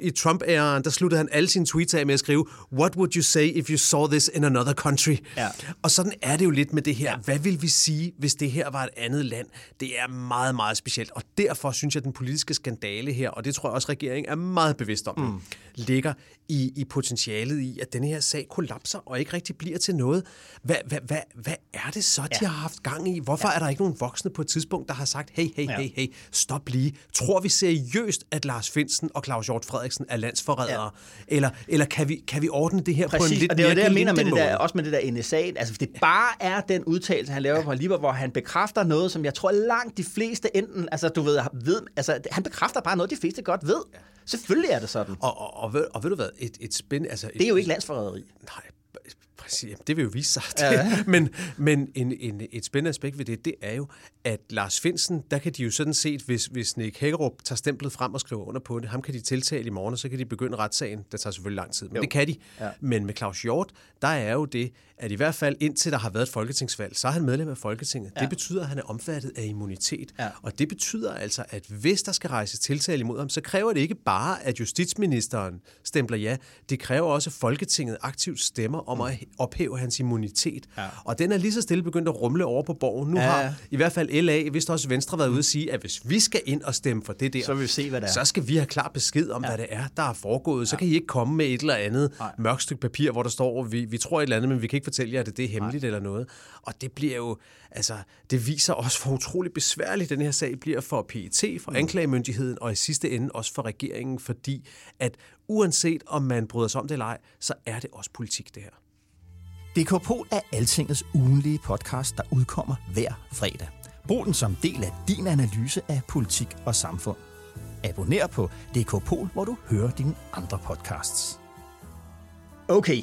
i Trump-æraen, der sluttede han alle sine tweets af med at skrive, What would you say if you saw this in another country? Ja. Og sådan er det jo lidt med det her. Ja. Hvad vil vi sige, hvis det her var et andet land? Det er meget, meget specielt. Og derfor synes jeg, at den politiske skandale her, og det tror jeg også, regeringen er meget bevidst om, mm. ligger i, i potentialet i, at denne her sag kollapser og ikke rigtig bliver til noget. Hvad, hvad, hvad, hvad er det så, de ja. har haft gang i? Hvorfor ja. er der ikke nogen voksne på et tidspunkt, der har sagt, hey, hey, ja. hey, hey, stop lige. Tror vi seriøst, at Lars Finsen og Claus Hjort Frederiksen er landsforrædere? Ja. Eller, eller kan, vi, kan vi ordne det her Præcis, på en lidt og det er det, jeg mener med det der, også med det der NSA. Altså, det bare er den udtalelse, han laver på Liber, hvor han bekræfter noget, som jeg tror langt de fleste enten, altså du ved, ved altså, han bekræfter bare noget, de fleste godt ved. Ja. Selvfølgelig er det sådan. Og, og, og, ved, og ved du hvad, et, et spænd... Altså et, det er jo ikke landsforræderi. Nej, Præcis, det vil jo vise sig. Ja. men men en, en, et spændende aspekt ved det, det er jo, at Lars Finsen, der kan de jo sådan set, hvis, hvis Nick Hækkerup tager stemplet frem og skriver under på det, ham kan de tiltale i morgen, og så kan de begynde retssagen. Det tager selvfølgelig lang tid, men jo. det kan de. Ja. Men med Claus Hjort, der er jo det, at i hvert fald indtil der har været et folketingsvalg, så er han medlem af Folketinget. Ja. Det betyder, at han er omfattet af immunitet. Ja. Og det betyder altså, at hvis der skal rejses tiltale imod ham, så kræver det ikke bare, at justitsministeren stempler ja. Det kræver også, at Folketinget aktivt stemmer om mm. at ophæve hans immunitet. Ja. Og den er lige så stille begyndt at rumle over på borgen. Nu ja. har i hvert fald LA, hvis også Venstre, været ude at sige, at hvis vi skal ind og stemme for det der, så, vil vi se, hvad det er. så skal vi have klar besked om, ja. hvad det er, der er foregået. Så kan I ikke komme med et eller andet Nej. mørkt stykke papir, hvor der står, vi, vi tror et eller andet, men vi kan ikke fortælle jer, at det er hemmeligt Nej. eller noget. Og det bliver jo, altså, det viser også, hvor utrolig besværligt den her sag bliver for PET, for mm. anklagemyndigheden og i sidste ende også for regeringen, fordi at uanset om man bryder sig om det eller ej, så er det også politik det her. DKPol er Altingets ugenlige podcast, der udkommer hver fredag. Brug den som del af din analyse af politik og samfund. Abonner på DKPol, hvor du hører dine andre podcasts. Okay,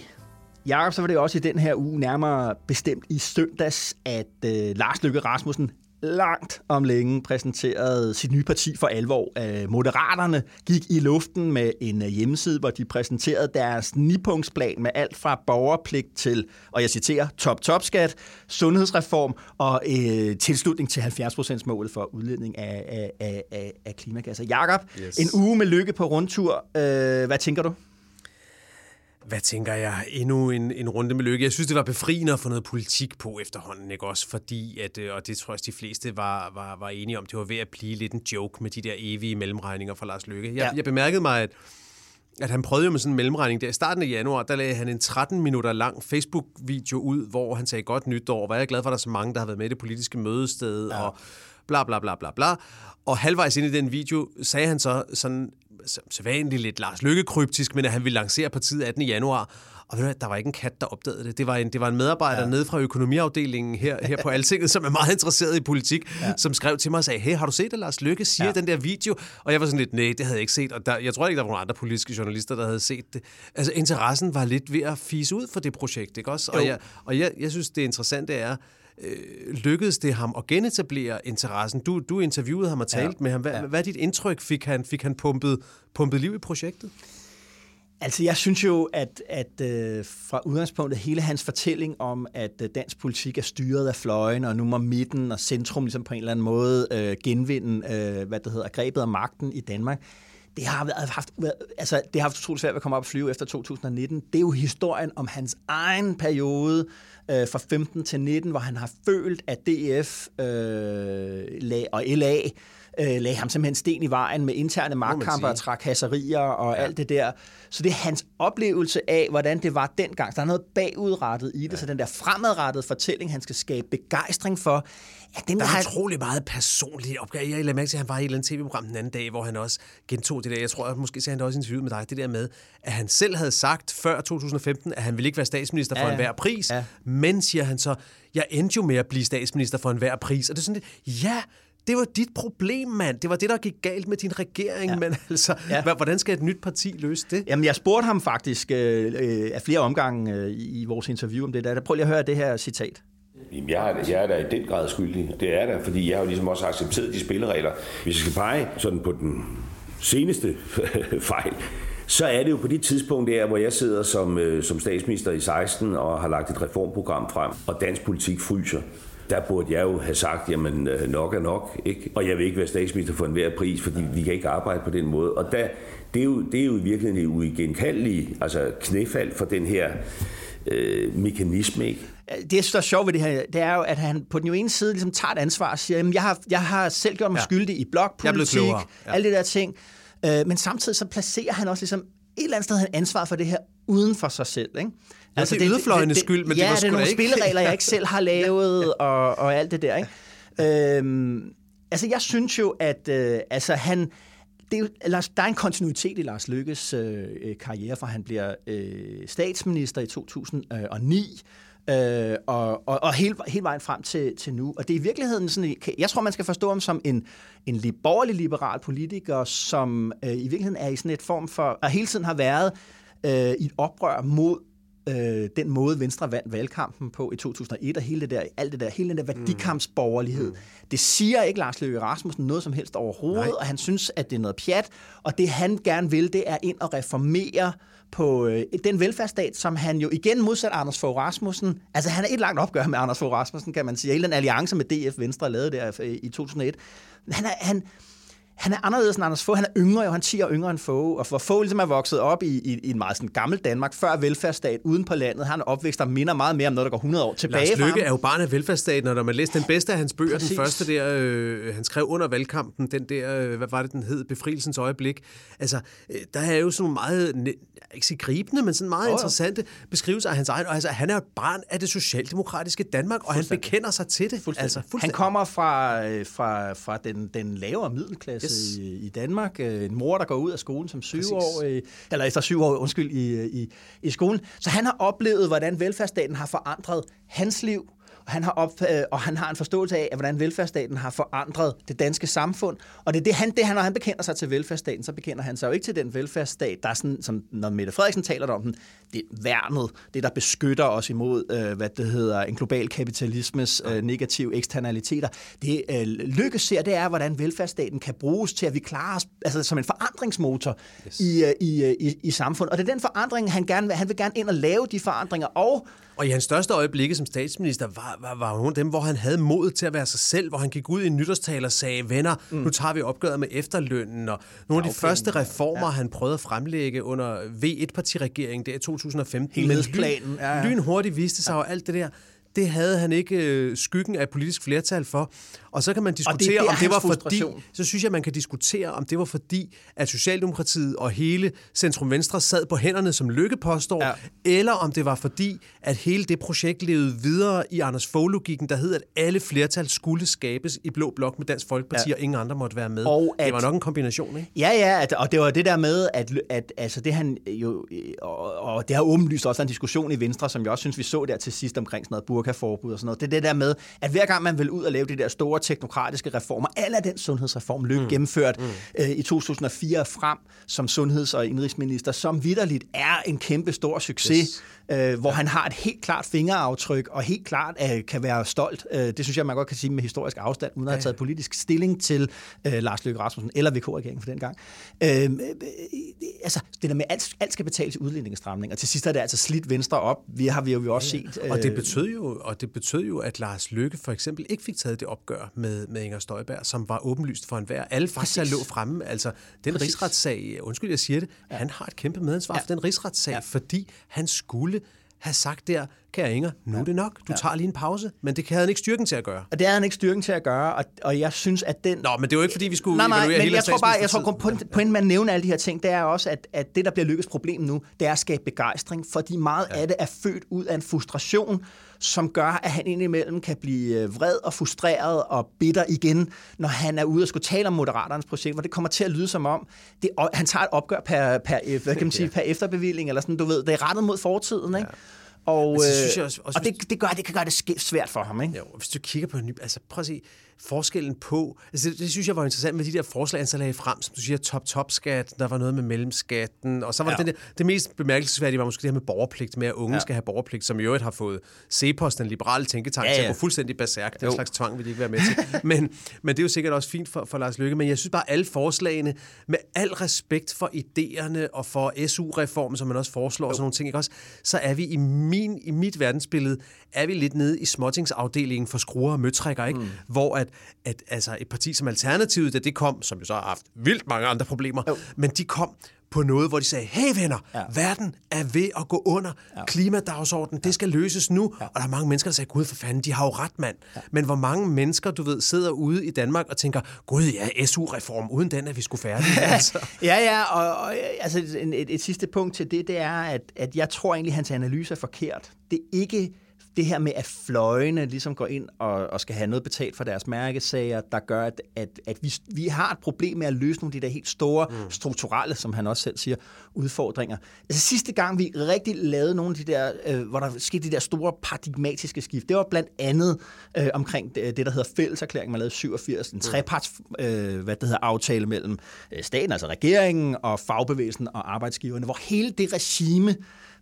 Jakob, så var det også i den her uge, nærmere bestemt i søndags, at øh, Lars Løkke Rasmussen langt om længe præsenteret sit nye parti for alvor. Øh, Moderaterne gik i luften med en øh, hjemmeside, hvor de præsenterede deres nipunktsplan med alt fra borgerpligt til, og jeg citerer, top-top-skat, sundhedsreform og øh, tilslutning til 70%-målet for udledning af, af, af, af, af klimagasser. Jakob, yes. en uge med lykke på rundtur. Øh, hvad tænker du? Hvad tænker jeg? Endnu en, en runde med lykke. Jeg synes, det var befriende at få noget politik på efterhånden, ikke også? Fordi, at, øh, og det tror jeg, de fleste var, var, var enige om, det var ved at blive lidt en joke med de der evige mellemregninger fra Lars Lykke. Jeg, ja. jeg bemærkede mig, at at han prøvede jo med sådan en mellemregning der. I starten af januar, der lagde han en 13 minutter lang Facebook-video ud, hvor han sagde godt nytår. Var jeg glad for, at der er så mange, der har været med i det politiske mødested, ja. og bla bla bla bla bla. Og halvvejs ind i den video sagde han så sådan sædvanligt lidt Lars Lykke kryptisk, men at han ville lancere partiet 18. januar. Og ved du, der var ikke en kat, der opdagede det. Det var en, det var en medarbejder ja. nede fra økonomiafdelingen her, her på Altinget, som er meget interesseret i politik, ja. som skrev til mig og sagde, hey, har du set det, Lars Lykke siger ja. den der video? Og jeg var sådan lidt, nej, det havde jeg ikke set. Og der, jeg tror ikke, der var nogen andre politiske journalister, der havde set det. Altså, interessen var lidt ved at fise ud for det projekt, ikke også? Og, jeg, og jeg, jeg synes, det interessante er, øh, lykkedes det ham at genetablere interessen? Du, du interviewede ham og talte ja. med ham. Hvad, ja. hvad er dit indtryk? Fik han, fik han pumpet, pumpet liv i projektet? Altså, jeg synes jo, at, at øh, fra udgangspunktet hele hans fortælling om, at øh, dansk politik er styret af fløjen, og nu må midten og centrum ligesom på en eller anden måde øh, genvinde, øh, hvad det hedder, grebet af magten i Danmark, det har været, haft, altså, det har haft utroligt svært at komme op og flyve efter 2019. Det er jo historien om hans egen periode øh, fra 15 til 19, hvor han har følt, at DF øh, og LA øh, lagde ham simpelthen sten i vejen med interne magtkampe og trakasserier og ja. alt det der. Så det er hans oplevelse af, hvordan det var dengang. Der er noget bagudrettet i det, ja. så den der fremadrettede fortælling, han skal skabe begejstring for, Ja, den der er utrolig meget personligt opgave. Jeg lader mærke til, at han var i et eller andet tv-program den anden dag, hvor han også gentog det der. Jeg tror, at måske sagde han også interviewet med dig, det der med, at han selv havde sagt før 2015, at han ville ikke være statsminister for ja, ja. enhver pris. Ja. Men, siger han så, jeg endte jo med at blive statsminister for enhver pris. Og det er sådan lidt, ja, det var dit problem, mand. Det var det, der gik galt med din regering, ja. men altså, ja. hvordan skal et nyt parti løse det? Jamen, jeg spurgte ham faktisk øh, øh, af flere omgange øh, i vores interview om det der. Prøv lige at høre det her citat. Jamen, jeg, er, jeg er da i den grad skyldig. Det er der, fordi jeg har jo ligesom også accepteret de spilleregler. Hvis jeg skal pege sådan på den seneste [laughs] fejl, så er det jo på det tidspunkt der, hvor jeg sidder som, øh, som statsminister i 16 og har lagt et reformprogram frem, og dansk politik fryser der burde jeg jo have sagt, jamen øh, nok er nok, ikke? og jeg vil ikke være statsminister for enhver pris, fordi vi kan ikke arbejde på den måde. Og der, det, er jo, det er jo i virkeligheden det uigenkaldelige altså knæfald for den her øh, mekanisme. Ikke? Det, der er sjovt ved det her, det er jo, at han på den ene side ligesom tager et ansvar og siger, jamen, jeg har, jeg har selv gjort mig ja. skyldig i blokpolitik, ja. alle de der ting. Øh, men samtidig så placerer han også ligesom et eller andet sted ansvar for det her uden for sig selv. Ikke? Altså, det er yderfløjenes skyld, men ja, det var det er nogle ikke. spilleregler, jeg ikke selv har [laughs] lavet, og, og alt det der. Ikke? Øhm, altså, jeg synes jo, at øh, altså, han, det er jo, Lars, der er en kontinuitet i Lars Lykkes øh, karriere, for han bliver øh, statsminister i 2009, øh, og, og, og hele, hele vejen frem til, til nu. Og det er i virkeligheden sådan, jeg tror, man skal forstå ham som en, en borgerlig liberal politiker, som øh, i virkeligheden er i sådan et form for, og hele tiden har været øh, i et oprør mod øh, den måde, Venstre vandt valgkampen på i 2001, og hele det der, alt det der, hele den der værdikampsborgerlighed. Mm. Det siger ikke Lars Løkke Rasmussen noget som helst overhovedet, Nej. og han synes, at det er noget pjat, og det han gerne vil, det er ind og reformere på øh, den velfærdsstat, som han jo igen modsat Anders Fogh Rasmussen, altså han er et langt opgør med Anders Fogh Rasmussen, kan man sige, hele den alliance med DF Venstre lavede der øh, i 2001. Han er, han, han er anderledes end Anders Fogh. Han er yngre, jo. Han er 10 år yngre end Fogh. Og for Fogh ligesom er vokset op i, i, i en meget sådan gammel Danmark, før velfærdsstat, uden på landet. Han opvækst, der minder meget mere om noget, der går 100 år tilbage Lars Lykke er jo barn af velfærdsstaten, og når man læste den bedste af hans bøger, Præcis. den første der, øh, han skrev under valgkampen, den der, øh, hvad var det, den hed, Befrielsens øjeblik. Altså, øh, der er jo sådan meget, ikke så gribende, men sådan meget oh, interessante beskrivelser af hans egen. Og altså, han er et barn af det socialdemokratiske Danmark, og han bekender sig til det. Altså, han kommer fra, øh, fra, fra den, den lavere middelklasse yes. i, i Danmark. Øh, en mor, der går ud af skolen som syv år, øh, eller efter syv år, undskyld, i, i, i skolen. Så han har oplevet, hvordan velfærdsstaten har forandret hans liv, han har, op, øh, og han har en forståelse af, at hvordan velfærdsstaten har forandret det danske samfund. Og det er det, han, det han, når han bekender sig til velfærdsstaten, så bekender han sig jo ikke til den velfærdsstat, der er sådan, som når Mette Frederiksen taler om den, det er værnet, det der beskytter os imod, øh, hvad det hedder, en global kapitalismes øh, negative eksternaliteter. Det øh, lykkes ser, det er, hvordan velfærdsstaten kan bruges til, at vi klarer os altså, som en forandringsmotor yes. i, øh, i, øh, i, i samfundet. Og det er den forandring, han, gerne vil, han vil gerne ind og lave de forandringer, og og i hans største øjeblikke som statsminister var, var, var nogle af dem, hvor han havde mod til at være sig selv, hvor han gik ud i en nytårstal og sagde, venner, mm. nu tager vi opgøret med efterlønnen, og nogle af de første reformer, ja. han prøvede at fremlægge under V1-partiregeringen der i 2015. Helhedsplanen. Ja, ja. Lynhurtigt viste sig ja. og alt det der det havde han ikke øh, skyggen af politisk flertal for. Og så kan man diskutere, det om det var fordi, så synes jeg, man kan diskutere, om det var fordi, at Socialdemokratiet og hele Centrum Venstre sad på hænderne, som Lykke påstår, ja. eller om det var fordi, at hele det projekt levede videre i Anders Fogh-logikken, der hed, at alle flertal skulle skabes i Blå Blok med Dansk Folkeparti, ja. og ingen andre måtte være med. Og at, det var nok en kombination, ikke? Ja, ja, at, og det var det der med, at, at altså det han jo, og, og det har åbenlyst også en diskussion i Venstre, som jeg også synes, vi så der til sidst omkring sådan noget burkaforbud og sådan noget. Det er det der med, at hver gang man vil ud og lave de der store teknokratiske reformer. Alle den sundhedsreform løb mm. gennemført mm. Øh, i 2004 frem som sundheds- og indrigsminister, som vidderligt er en kæmpe stor succes. Yes øh, hvor han har et helt klart fingeraftryk, og helt klart øh, kan være stolt. Øh, det synes jeg, man godt kan sige med historisk afstand, uden at have taget politisk stilling til øh, Lars Løkke Rasmussen, eller VK-regeringen for den gang. Øh, øh, altså, det der med, alt, alt skal betales i udlændingestramning, og til sidst er det altså slidt Venstre op. Vi har vi jo også ja. set. Øh, og, det betød jo, og det betød jo, at Lars Løkke for eksempel ikke fik taget det opgør med, med Inger Støjberg, som var åbenlyst for enhver. Alle fakta lå fremme. Altså, den Præcis. rigsretssag, undskyld, jeg siger det, ja. han har et kæmpe medansvar ja. for den rigsretssag, ja. fordi han skulle have sagt der, kære Inger, nu ja. er det nok, du ja. tager lige en pause. Men det havde han ikke styrken til at gøre. Og det havde han ikke styrken til at gøre, og, og jeg synes, at den... Nå, men det er jo ikke, fordi vi skulle nej, nej, men hele jeg tror bare, jeg tror, på, på en man nævner alle de her ting, det er også, at, at det, der bliver lykkes problem nu, det er at skabe begejstring, fordi meget ja. af det er født ud af en frustration, som gør, at han indimellem kan blive øh, vred og frustreret og bitter igen, når han er ude og skulle tale om Moderaternes projekt, hvor det kommer til at lyde som om, det, han tager et opgør per, per, hvad kan man sige, [laughs] per efterbevilling, eller sådan, du ved, det er rettet mod fortiden, ikke? Ja. Og, øh, synes jeg også, også, og det, det, gør, det kan gøre det svært for ham. Ikke? Jo, hvis du kigger på en ny... Altså, prøv at se forskellen på... Altså det, det synes jeg var interessant med de der forslag, han lagde frem, som du siger, top-top-skat, der var noget med mellemskatten, og så var ja. det, den der, det mest bemærkelsesværdige var måske det her med borgerpligt, med at unge ja. skal have borgerpligt, som i øvrigt har fået CEPOS, den liberale tænketank, ja, ja. til at gå fuldstændig berserk. Den slags tvang vil de ikke være med til. [laughs] men, men det er jo sikkert også fint for, for Lars Lykke, men jeg synes bare, alle forslagene, med al respekt for idéerne og for SU-reformen, som man også foreslår, og sådan nogle ting, ikke også, så er vi i, min, i mit verdensbillede, er vi lidt nede i småtingsafdelingen for skruer og møtrækker, ikke? Mm. hvor at, at altså, et parti som Alternativet, da det kom, som jo så har haft vildt mange andre problemer, jo. men de kom på noget, hvor de sagde, hey venner, ja. verden er ved at gå under. Ja. Klimadagsordenen, det skal løses nu. Ja. Og der er mange mennesker, der siger, gud for fanden, de har jo ret, mand. Ja. Men hvor mange mennesker, du ved, sidder ude i Danmark og tænker, gud ja, SU-reform, uden den er vi skulle færdige. [laughs] altså. ja, ja, og, og altså, et, et, et sidste punkt til det, det er, at, at jeg tror egentlig, at hans analyse er forkert. Det er ikke det her med, at fløjene ligesom går ind og, og skal have noget betalt for deres mærkesager, der gør, at, at, at vi, vi har et problem med at løse nogle af de der helt store, mm. strukturelle, som han også selv siger, udfordringer. Altså sidste gang, vi rigtig lavede nogle af de der, øh, hvor der skete de der store paradigmatiske skift, det var blandt andet øh, omkring det, det, der hedder fælleserklæringen, man lavede 87, en mm. treparts øh, hvad det hedder, aftale mellem øh, staten, altså regeringen og fagbevægelsen og arbejdsgiverne, hvor hele det regime,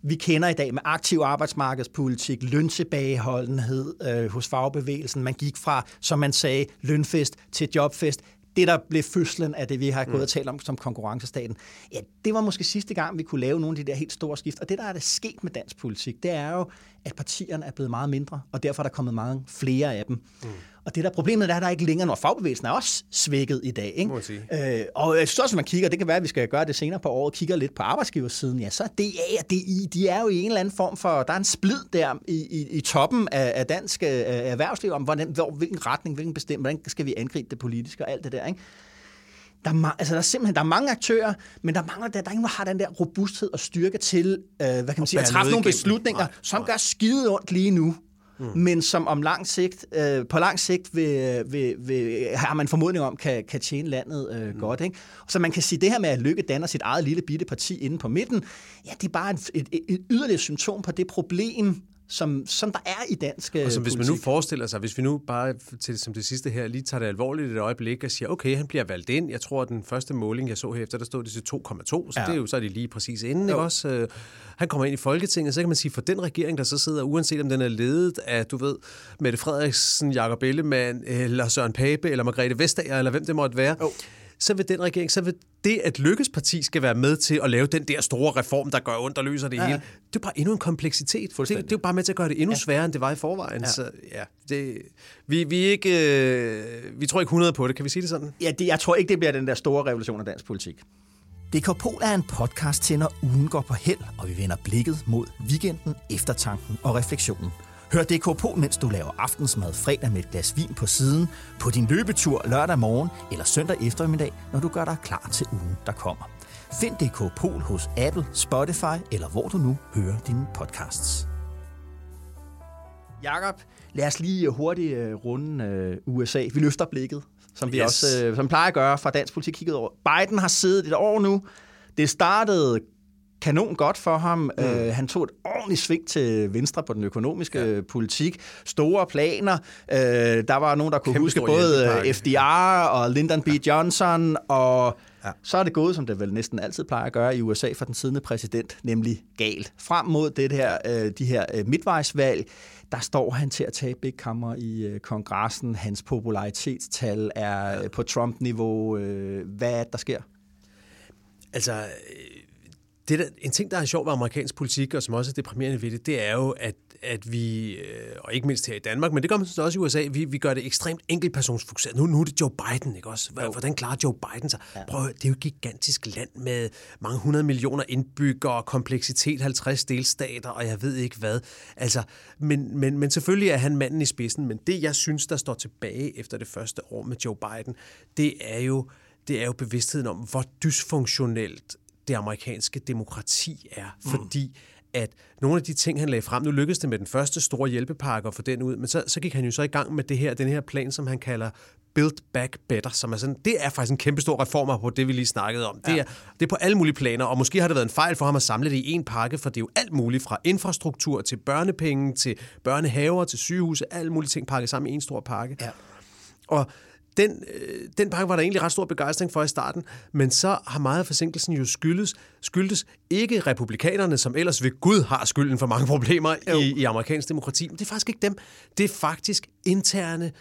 vi kender i dag med aktiv arbejdsmarkedspolitik, løntilbageholdenhed øh, hos fagbevægelsen. Man gik fra, som man sagde, lønfest til jobfest det, der blev fødslen af det, vi har gået mm. og talt om som konkurrencestaten, ja, det var måske sidste gang, vi kunne lave nogle af de der helt store skift. Og det, der er det sket med dansk politik, det er jo, at partierne er blevet meget mindre, og derfor er der kommet mange flere af dem. Mm. Og det der problemet er, at der er ikke længere, når fagbevægelsen er også svækket i dag. Ikke? Øh, og jeg synes også, man kigger, det kan være, at vi skal gøre det senere på året, kigger lidt på arbejdsgiversiden, ja, så er DA og DI, de er jo i en eller anden form for, der er en splid der i, i, i toppen af, af dansk øh, erhvervsliv, om hvordan, hvor, hvilken retning, hvilken bestemt, hvordan skal vi angribe det politiske og alt det der. Ikke? Der er, altså, der er simpelthen der er mange aktører, men der mangler der, der er ingen, der har den der robusthed og styrke til øh, hvad kan man sige, at træffe nogle beslutninger, nej, som nej. gør skide ondt lige nu mm. men som om lang sigt, øh, på lang sigt vil, vil, vil, har man formodning om, kan, kan tjene landet øh, mm. godt. Ikke? Så man kan sige, det her med, at Lykke danner sit eget lille bitte parti inde på midten, ja, det er bare et, et, et yderligere symptom på det problem, som, som der er i dansk Og som hvis man nu forestiller sig, hvis vi nu bare til som det sidste her lige tager det alvorligt et øjeblik og siger, okay, han bliver valgt ind. Jeg tror, at den første måling, jeg så her efter, der stod det til 2,2, så Ja. det er jo så er det lige præcis inden, ikke også? Øh, Han kommer ind i Folketinget, så kan man sige, for den regering, der så sidder, uanset om den er ledet af, du ved, Mette Frederiksen, Jakob Ellemann, eller Søren Pape, eller Margrethe Vestager, eller hvem det måtte være, Jo. Så vil den regering, så vil det, at Lykkes parti skal være med til at lave den der store reform, der gør ondt og løser det ja. hele, det er bare endnu en kompleksitet. Det, det er jo bare med til at gøre det endnu ja. sværere, end det var i forvejen. Ja. Så ja, det, vi, vi, er ikke, øh, vi tror ikke 100 på det, kan vi sige det sådan? Ja, det, jeg tror ikke, det bliver den der store revolution af dansk politik. DK Pol er en podcast til, når ugen går på held, og vi vender blikket mod weekenden, eftertanken og refleksionen. Hør DK Pol, mens du laver aftensmad fredag med et glas vin på siden, på din løbetur lørdag morgen eller søndag eftermiddag, når du gør dig klar til ugen, der kommer. Find DK Pol hos Apple, Spotify eller hvor du nu hører dine podcasts. Jakob, lad os lige hurtigt uh, runde uh, USA. Vi løfter blikket, som vi Yes. også som plejer at gøre fra dansk politik kigget over. Biden har siddet et år nu. Det startede kanon godt for ham. Mm. Uh, han tog et ordentligt sving til venstre på den økonomiske ja. politik. Store planer. Uh, der var nogen, der kunne Kæmpe huske både FDR og Lyndon B. Johnson, og ja. så er det gået, som det vel næsten altid plejer at gøre i USA for den siddende præsident, nemlig galt. Frem mod det her, øh, de her øh, midtvejsvalg, der står han til at tage begge kammer i øh, kongressen. Hans popularitetstal er øh, på Trump-niveau. Øh, hvad er det, der sker? Altså, øh, det der, en ting, der er sjov ved amerikansk politik, og som også er deprimerende ved det, det er jo, at, at vi, øh, og ikke mindst her i Danmark, men det gør man sådan også i USA, vi, vi gør det ekstremt enkeltpersonsfokuseret. Nu, nu er det Joe Biden, ikke også? Hvordan klarer Joe Biden sig? Prøv at høre, det er jo et gigantisk land med mange hundrede millioner indbyggere, kompleksitet, 50 delstater, og jeg ved ikke hvad. Altså, men, men, men selvfølgelig er han manden i spidsen, men det, jeg synes, der står tilbage efter det første år med Joe Biden, det er jo, det er jo bevidstheden om, hvor dysfunktionelt det amerikanske demokrati er, fordi at nogle af de ting, han lagde frem, nu lykkedes det med den første store hjælpepakke at få den ud, men så, så gik han jo så i gang med det her, den her plan, som han kalder Build Back Better, som er sådan, det er faktisk en kæmpe stor reform på det, vi lige snakkede om. Det, er, det er på alle mulige planer, og måske har det været en fejl for ham at samle det i en pakke, for det er jo alt muligt fra infrastruktur til børnepenge, til børnehaver, til sygehuse, alle mulige ting pakket sammen i en stor pakke. Ja. Og den, øh, den pakke var der egentlig ret stor begejstring for i starten, men så har meget af forsinkelsen jo skyldes, skyldes ikke republikanerne, som ellers ved Gud har skylden for mange problemer i, i amerikansk demokrati, men det er faktisk ikke dem. Det er faktisk interne øh,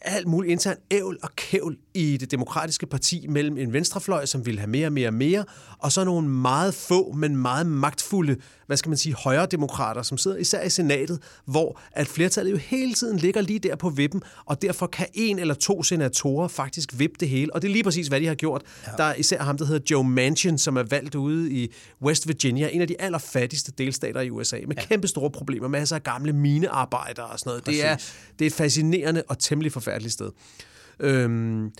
alt muligt intern ævl og kævl i det demokratiske parti mellem en venstrefløj, som vil have mere og mere og mere, og så nogle meget få, men meget magtfulde, hvad skal man sige, højre demokrater, som sidder især i senatet, hvor at flertallet jo hele tiden ligger lige der på vippen, og derfor kan en eller to senatorer faktisk vippe det hele, og det er lige præcis, hvad de har gjort. Ja. Der er især ham, der hedder Joe Manchin, som er valgt ude i West Virginia, en af de allerfattigste delstater i USA, med ja. kæmpe store problemer, masser af gamle minearbejdere og sådan noget. Det er, det er fascinerende og temmelig forfærdeligt sted. Øhm,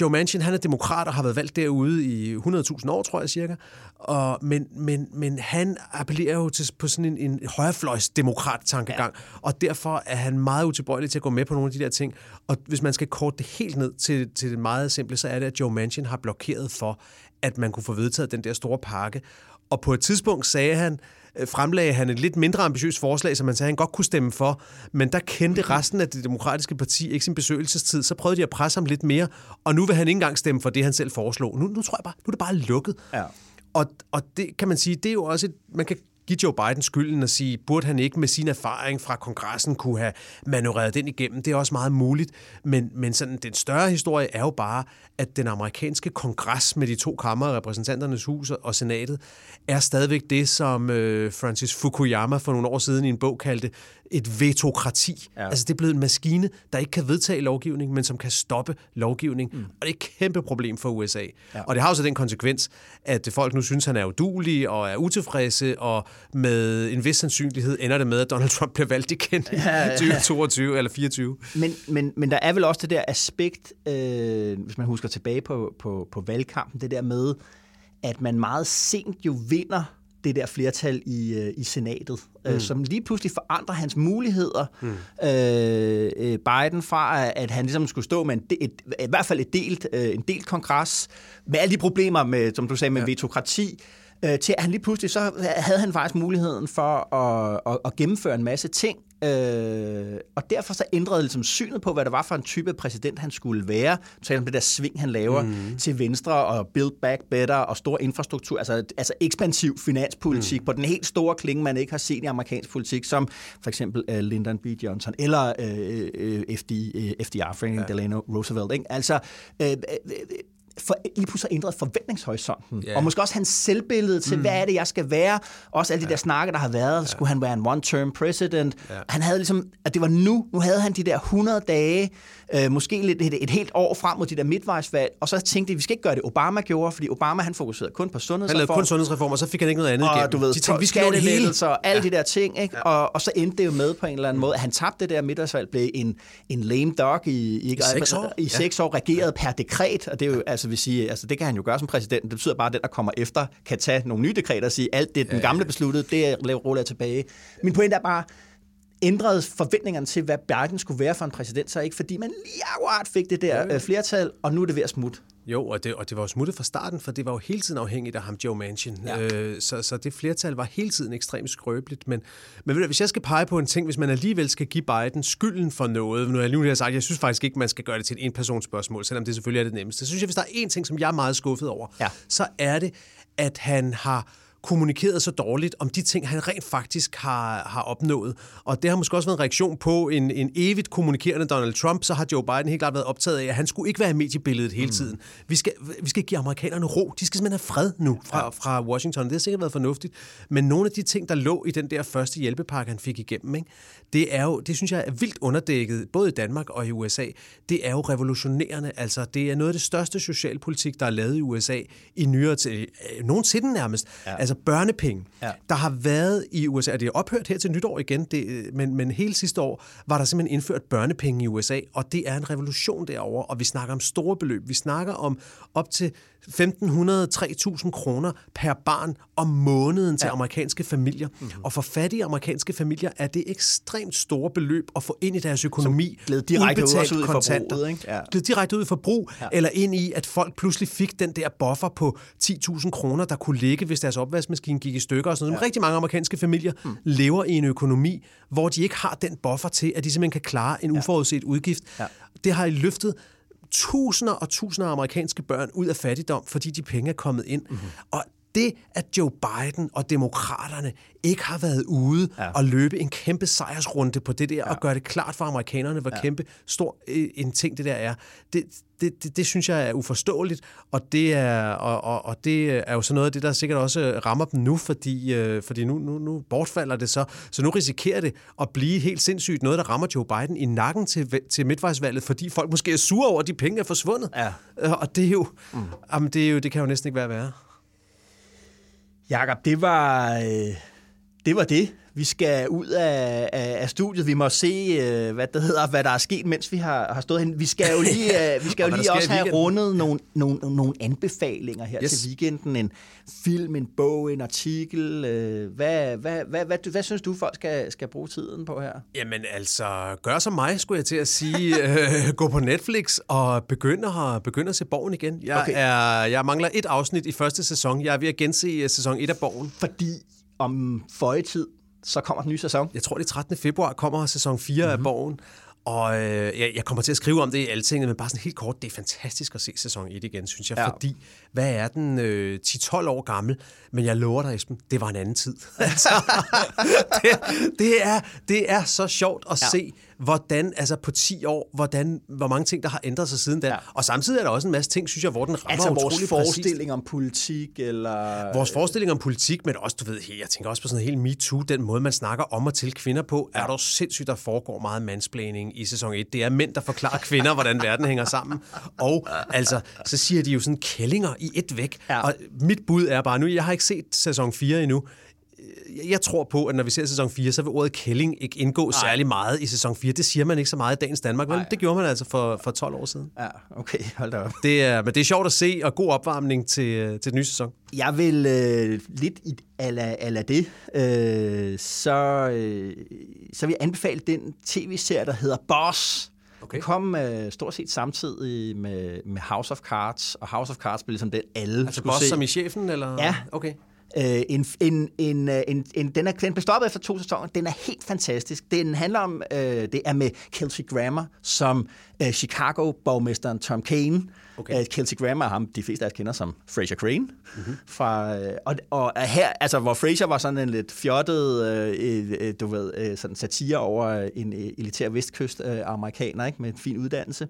Joe Manchin, han er demokrat og har været valgt derude i 100.000 år, tror jeg cirka. Og, men, men, men han appellerer jo til, på sådan en, en højrefløjs demokrat-tankegang, ja. og derfor er han meget utilbøjelig til at gå med på nogle af de der ting. Og hvis man skal korte det helt ned til, til det meget simple, så er det, at Joe Manchin har blokeret for, at man kunne få vedtaget den der store pakke. Og på et tidspunkt sagde han, fremlagde han et lidt mindre ambitiøst forslag, som han sagde, han godt kunne stemme for, men der kendte resten af det demokratiske parti ikke sin besøgelsestid, så prøvede de at presse ham lidt mere, og nu vil han ikke engang stemme for det, han selv foreslog. Nu, nu tror jeg bare, nu er det bare lukket. Ja. Og, og det kan man sige, det er jo også et, man kan give Joe Biden skylden og sige, burde han ikke med sin erfaring fra kongressen kunne have manøvreret den igennem? Det er også meget muligt, men, men sådan, den større historie er jo bare, at den amerikanske kongres med de to kammer, repræsentanternes hus og senatet, er stadigvæk det, som øh, Francis Fukuyama for nogle år siden i en bog kaldte et vetokrati. Ja. Altså det er blevet en maskine, der ikke kan vedtage lovgivning, men som kan stoppe lovgivning. Mm. Og det er et kæmpe problem for USA. Ja. Og det har jo så den konsekvens, at folk nu synes, han er udulig og er utilfredse, og med en vis sandsynlighed ender det med, at Donald Trump bliver valgt igen i 2022 eller 24. Men, men, men der er vel også det der aspekt, øh, hvis man husker tilbage på, på, på valgkampen, det der med, at man meget sent jo vinder det der flertal i, øh, i senatet, mm. øh, som lige pludselig forandrer hans muligheder. Mm. Øh, øh, Biden fra, at han ligesom skulle stå med en, de- et, i hvert fald et delt, øh, en delt kongres, med alle de problemer, med, som du sagde, med ja. vetokrati, øh, til at han lige pludselig, så havde han faktisk muligheden for at, at, at gennemføre en masse ting, Øh, og derfor så ændrede ligesom synet på, hvad det var for en type præsident, han skulle være. Så om det der sving, han laver mm. til venstre og build back better og stor infrastruktur, altså, altså ekspansiv finanspolitik mm. på den helt store klinge, man ikke har set i amerikansk politik, som for eksempel uh, Lyndon B. Johnson eller uh, uh, FD, uh, FDR, Franklin ja. Delano Roosevelt. Ikke? Altså, uh, for, lige pludselig ændret forventningshorisonten. Yeah. Og måske også hans selvbillede til, mm. hvad er det, jeg skal være. Også alle de ja. der snakke, der har været. Ja. Skulle han være en one-term president? Ja. Han havde ligesom, at det var nu. Nu havde han de der 100 dage, øh, måske lidt, et, et helt år frem mod de der midtvejsvalg. Og så tænkte de, vi skal ikke gøre det, Obama gjorde, fordi Obama han fokuserede kun på sundhedsreformer. Han lavede kun sundhedsreformer, så fik han ikke noget andet og, igennem. Du ved, de tænkte, vi skal det hele. Og alle ja. de der ting. Ikke? Ja. Og, og så endte det jo med på en eller anden måde, at han tabte det der midtvejsvalg, blev en, en lame dog i, i, I seks år, i seks år regeret per dekret. Og det er jo, altså, vil sige, altså, det kan han jo gøre som præsident. Det betyder bare, at den, der kommer efter, kan tage nogle nye dekreter og sige, alt det, den gamle besluttede, det ruller jeg tilbage. Min pointe er bare, ændrede forventningerne til, hvad Biden skulle være for en præsident, så ikke fordi man lige akkurat fik det der øh, flertal, og nu er det ved at smutte. Jo, og det, og det var jo smuttet fra starten, for det var jo hele tiden afhængigt af ham, Joe Manchin. Ja. Øh, så, så det flertal var hele tiden ekstremt skrøbeligt. Men, men hvis jeg skal pege på en ting, hvis man alligevel skal give Biden skylden for noget, nu har jeg lige sagt, jeg synes faktisk ikke, man skal gøre det til en person spørgsmål, selvom det selvfølgelig er det nemmeste. Så synes jeg, hvis der er en ting, som jeg er meget skuffet over, ja. så er det, at han har kommunikeret så dårligt om de ting, han rent faktisk har, har opnået. Og det har måske også været en reaktion på en, en evigt kommunikerende Donald Trump, så har Joe Biden helt klart været optaget af, at han skulle ikke være i mediebilledet hele mm. tiden. Mm. Vi, skal, vi skal give amerikanerne ro. De skal simpelthen have fred nu fra, fra Washington. Det har sikkert været fornuftigt. Men nogle af de ting, der lå i den der første hjælpepakke, han fik igennem, ikke, det er jo, det synes jeg er vildt underdækket, både i Danmark og i USA. Det er jo revolutionerende. Altså, det er noget af det største socialpolitik, der er lavet i USA i nyere til, øh, nogensinde nærmest. Ja. Altså, altså børnepenge, ja. der har været i USA, og det er ophørt her til nytår igen, det, men, men hele sidste år var der simpelthen indført børnepenge i USA, og det er en revolution derover, og vi snakker om store beløb. Vi snakker om op til 1.500-3.000 kroner per barn om måneden til ja. amerikanske familier. Mm-hmm. Og for fattige amerikanske familier er det ekstremt store beløb at få ind i deres økonomi. Som direkte ud i kontanter. Ikke? Ja. Gled direkte ud i forbrug, ja. eller ind i, at folk pludselig fik den der buffer på 10.000 kroner, der kunne ligge, hvis deres opvaskemaskine gik i stykker. Og sådan noget. Ja. Rigtig mange amerikanske familier mm. lever i en økonomi, hvor de ikke har den buffer til, at de simpelthen kan klare en uforudset udgift. Ja. Det har I løftet tusinder og tusinder af amerikanske børn ud af fattigdom, fordi de penge er kommet ind. Mm-hmm. Og det, at Joe Biden og demokraterne ikke har været ude ja. og løbe en kæmpe sejrsrunde på det der, ja. og gøre det klart for amerikanerne, hvor ja. kæmpe stor øh, en ting det der er, det, det, det, det synes jeg er uforståeligt, og det er, og, og, og det er jo så noget af det, der sikkert også rammer dem nu, fordi, øh, fordi nu, nu, nu bortfalder det så. Så nu risikerer det at blive helt sindssygt noget, der rammer Joe Biden i nakken til, til midtvejsvalget, fordi folk måske er sure over, at de penge er forsvundet. Ja. Øh, og det er jo, mm. jamen, det, er jo, det kan jo næsten ikke være værre. Jakob, det var, øh, det var det. Vi skal ud af, af, af studiet. Vi må se, øh, hvad, det hedder, hvad der er sket, mens vi har, har stået hen. Vi skal jo lige, [laughs] øh, vi skal jo lige også have rundet nogle, nogle, nogle anbefalinger her yes. til weekenden. En film, en bog, en artikel. Øh, hvad, hvad, hvad, hvad, hvad synes du, folk skal, skal bruge tiden på her? Jamen altså, gør som mig, skulle jeg til at sige. [laughs] øh, gå på Netflix og begynde at, begynde at se Borgen igen. Jeg, okay. er, jeg mangler et afsnit i første sæson. Jeg er ved at gense øh, sæson 1 af Borgen. Fordi om føjetid, så kommer den nye sæson. Jeg tror, det 13. februar kommer sæson 4 mm-hmm. af mhm. Borgen. Og øh, jeg, jeg kommer til at skrive om det i alle tingene, men bare sådan helt kort, det er fantastisk at se sæson 1 igen, synes jeg. Ja. Fordi, hvad er den? Øh, 10-12 år gammel, men jeg lover dig, Esben, det var en anden tid. [laughs] altså, det, det, er, det er så sjovt at ja. se, hvordan, altså på 10 år, hvordan, hvor mange ting, der har ændret sig siden da. Ja. Og samtidig er der også en masse ting, synes jeg, hvor den rammer Altså vores forestilling præcist. om politik, eller... Vores forestilling om politik, men også, du ved, jeg tænker også på sådan en helt MeToo, den måde, man snakker om og til kvinder på, er der sindssygt, der foregår meget mansplaining i sæson 1. Det er mænd, der forklarer kvinder, hvordan verden hænger sammen. Og altså, så siger de jo sådan kællinger i et væk. Ja. Og mit bud er bare nu, jeg har ikke set sæson 4 endnu, jeg tror på, at når vi ser sæson 4, så vil ordet kælling ikke indgå Nej. særlig meget i sæson 4. Det siger man ikke så meget i dagens Danmark, men det gjorde man altså for, for 12 år siden. Ja, okay, hold da op. Det er, men det er sjovt at se, og god opvarmning til, til den nye sæson. Jeg vil øh, lidt i ala, ala det, øh, så, øh, så vil jeg anbefale den tv-serie, der hedder Boss. Okay. Den kom øh, stort set samtidig med, med House of Cards, og House of Cards blev ligesom den, alle altså skulle boss se. som i chefen, eller? Ja. Okay. Øh, en, en, en, øh, en, en, den, er, den blev stoppet efter to sæsoner. Den er helt fantastisk. Den handler om, øh, det er med Kelsey Grammer som øh, Chicago-borgmesteren Tom Kane. Okay. Øh, Kelsey Grammer er ham, de fleste af os kender som Fraser Crane. Mm-hmm. Fra, øh, og, og her, altså, hvor Fraser var sådan en lidt fjottet, øh, øh, du ved, øh, sådan satire over en øh, elitær vestkyst øh, amerikaner, ikke, med en fin uddannelse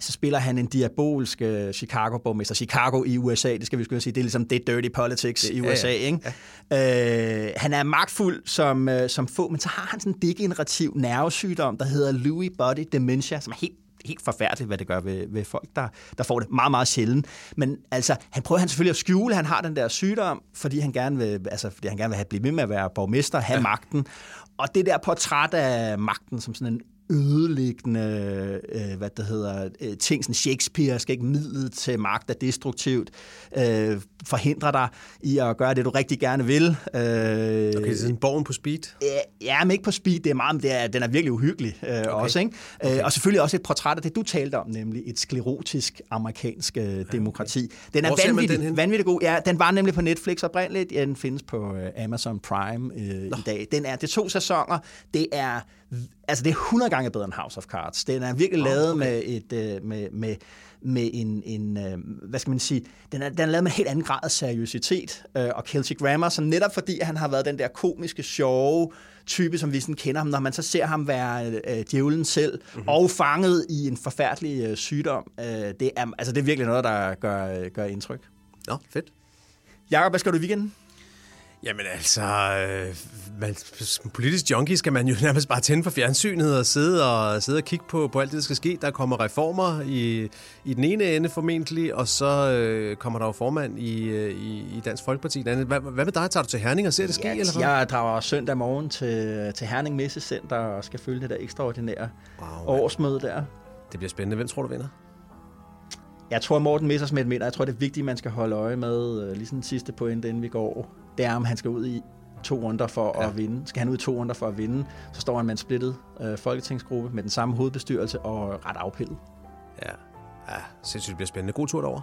så spiller han en diabolsk uh, Chicago-borgmester. Chicago i USA, det skal vi skulle sige, det er ligesom det dirty politics i USA. Ja, ja. Ikke? Ja. Uh, han er magtfuld som, uh, som få, men så har han sådan en degenerativ nervesygdom, der hedder Lewy body dementia, som er helt helt forfærdeligt, hvad det gør ved, ved folk, der, der får det meget, meget sjældent. Men altså, han prøver han selvfølgelig at skjule, han har den der sygdom, fordi han gerne vil, altså, fordi han gerne vil have, blive ved med at være borgmester, have ja. magten. Og det der portræt af magten som sådan en ødelæggende øh, hvad det hedder, øh, ting, sådan Shakespeare skal ikke midlet til magt er destruktivt, øh, forhindrer dig i at gøre det, du rigtig gerne vil. Øh, okay, er sådan borgen på speed? Ja, men ikke på speed, det er meget, det er, den er virkelig uhyggelig øh, okay. også. Ikke? Øh, okay. Og selvfølgelig også et portræt af det, du talte om, nemlig et sklerotisk amerikansk øh, ja, demokrati. Okay. Den er vanvittig, den vanvittig god. Ja, den var nemlig på Netflix oprindeligt, ja, den findes på øh, Amazon Prime øh, i dag. Den er, det er to sæsoner, det er altså det er 100 gange bedre end House of Cards. Den er virkelig oh, lavet okay. med et øh, med, med med en, en øh, hvad skal man sige, den er, den er lavet med en helt anden grad af seriøsitet. Øh, og Kelsey Grammer, som netop fordi han har været den der komiske, sjove type, som vi sådan kender ham, når man så ser ham være øh, djævlen selv, mm-hmm. og fanget i en forfærdelig øh, sygdom, øh, det, er, altså, det er virkelig noget, der gør, gør indtryk. Nå, fedt. Jakob, hvad skal du i weekenden? Jamen altså, øh, man, som politisk junkie skal man jo [laughs] nærmest bare tænde for fjernsynet og sidde og, sidde og kigge på, på alt det, der skal ske. Der kommer reformer i, i den ene ende formentlig, og så øh, kommer der jo formand i, øh, i, i Dansk Folkeparti. Hvad, hvad med dig? Tager du til Herning og ser det ske? Ja, eller hvad? Jeg drager søndag morgen til, til Herning Messecenter og skal følge det der ekstraordinære wow, årsmøde der. Det bliver spændende. Hvem tror du vinder? Jeg tror, Morten Messersmith mener, jeg tror, det er vigtigt, man skal holde øje med, øh, lige sådan sidste point, inden vi går, det er, om han skal ud i to runder for ja. at vinde. Skal han ud i to runder for at vinde, så står han med en splittet øh, folketingsgruppe med den samme hovedbestyrelse og ret afpillet. Ja, ja sindssygt det bliver spændende. God tur derovre.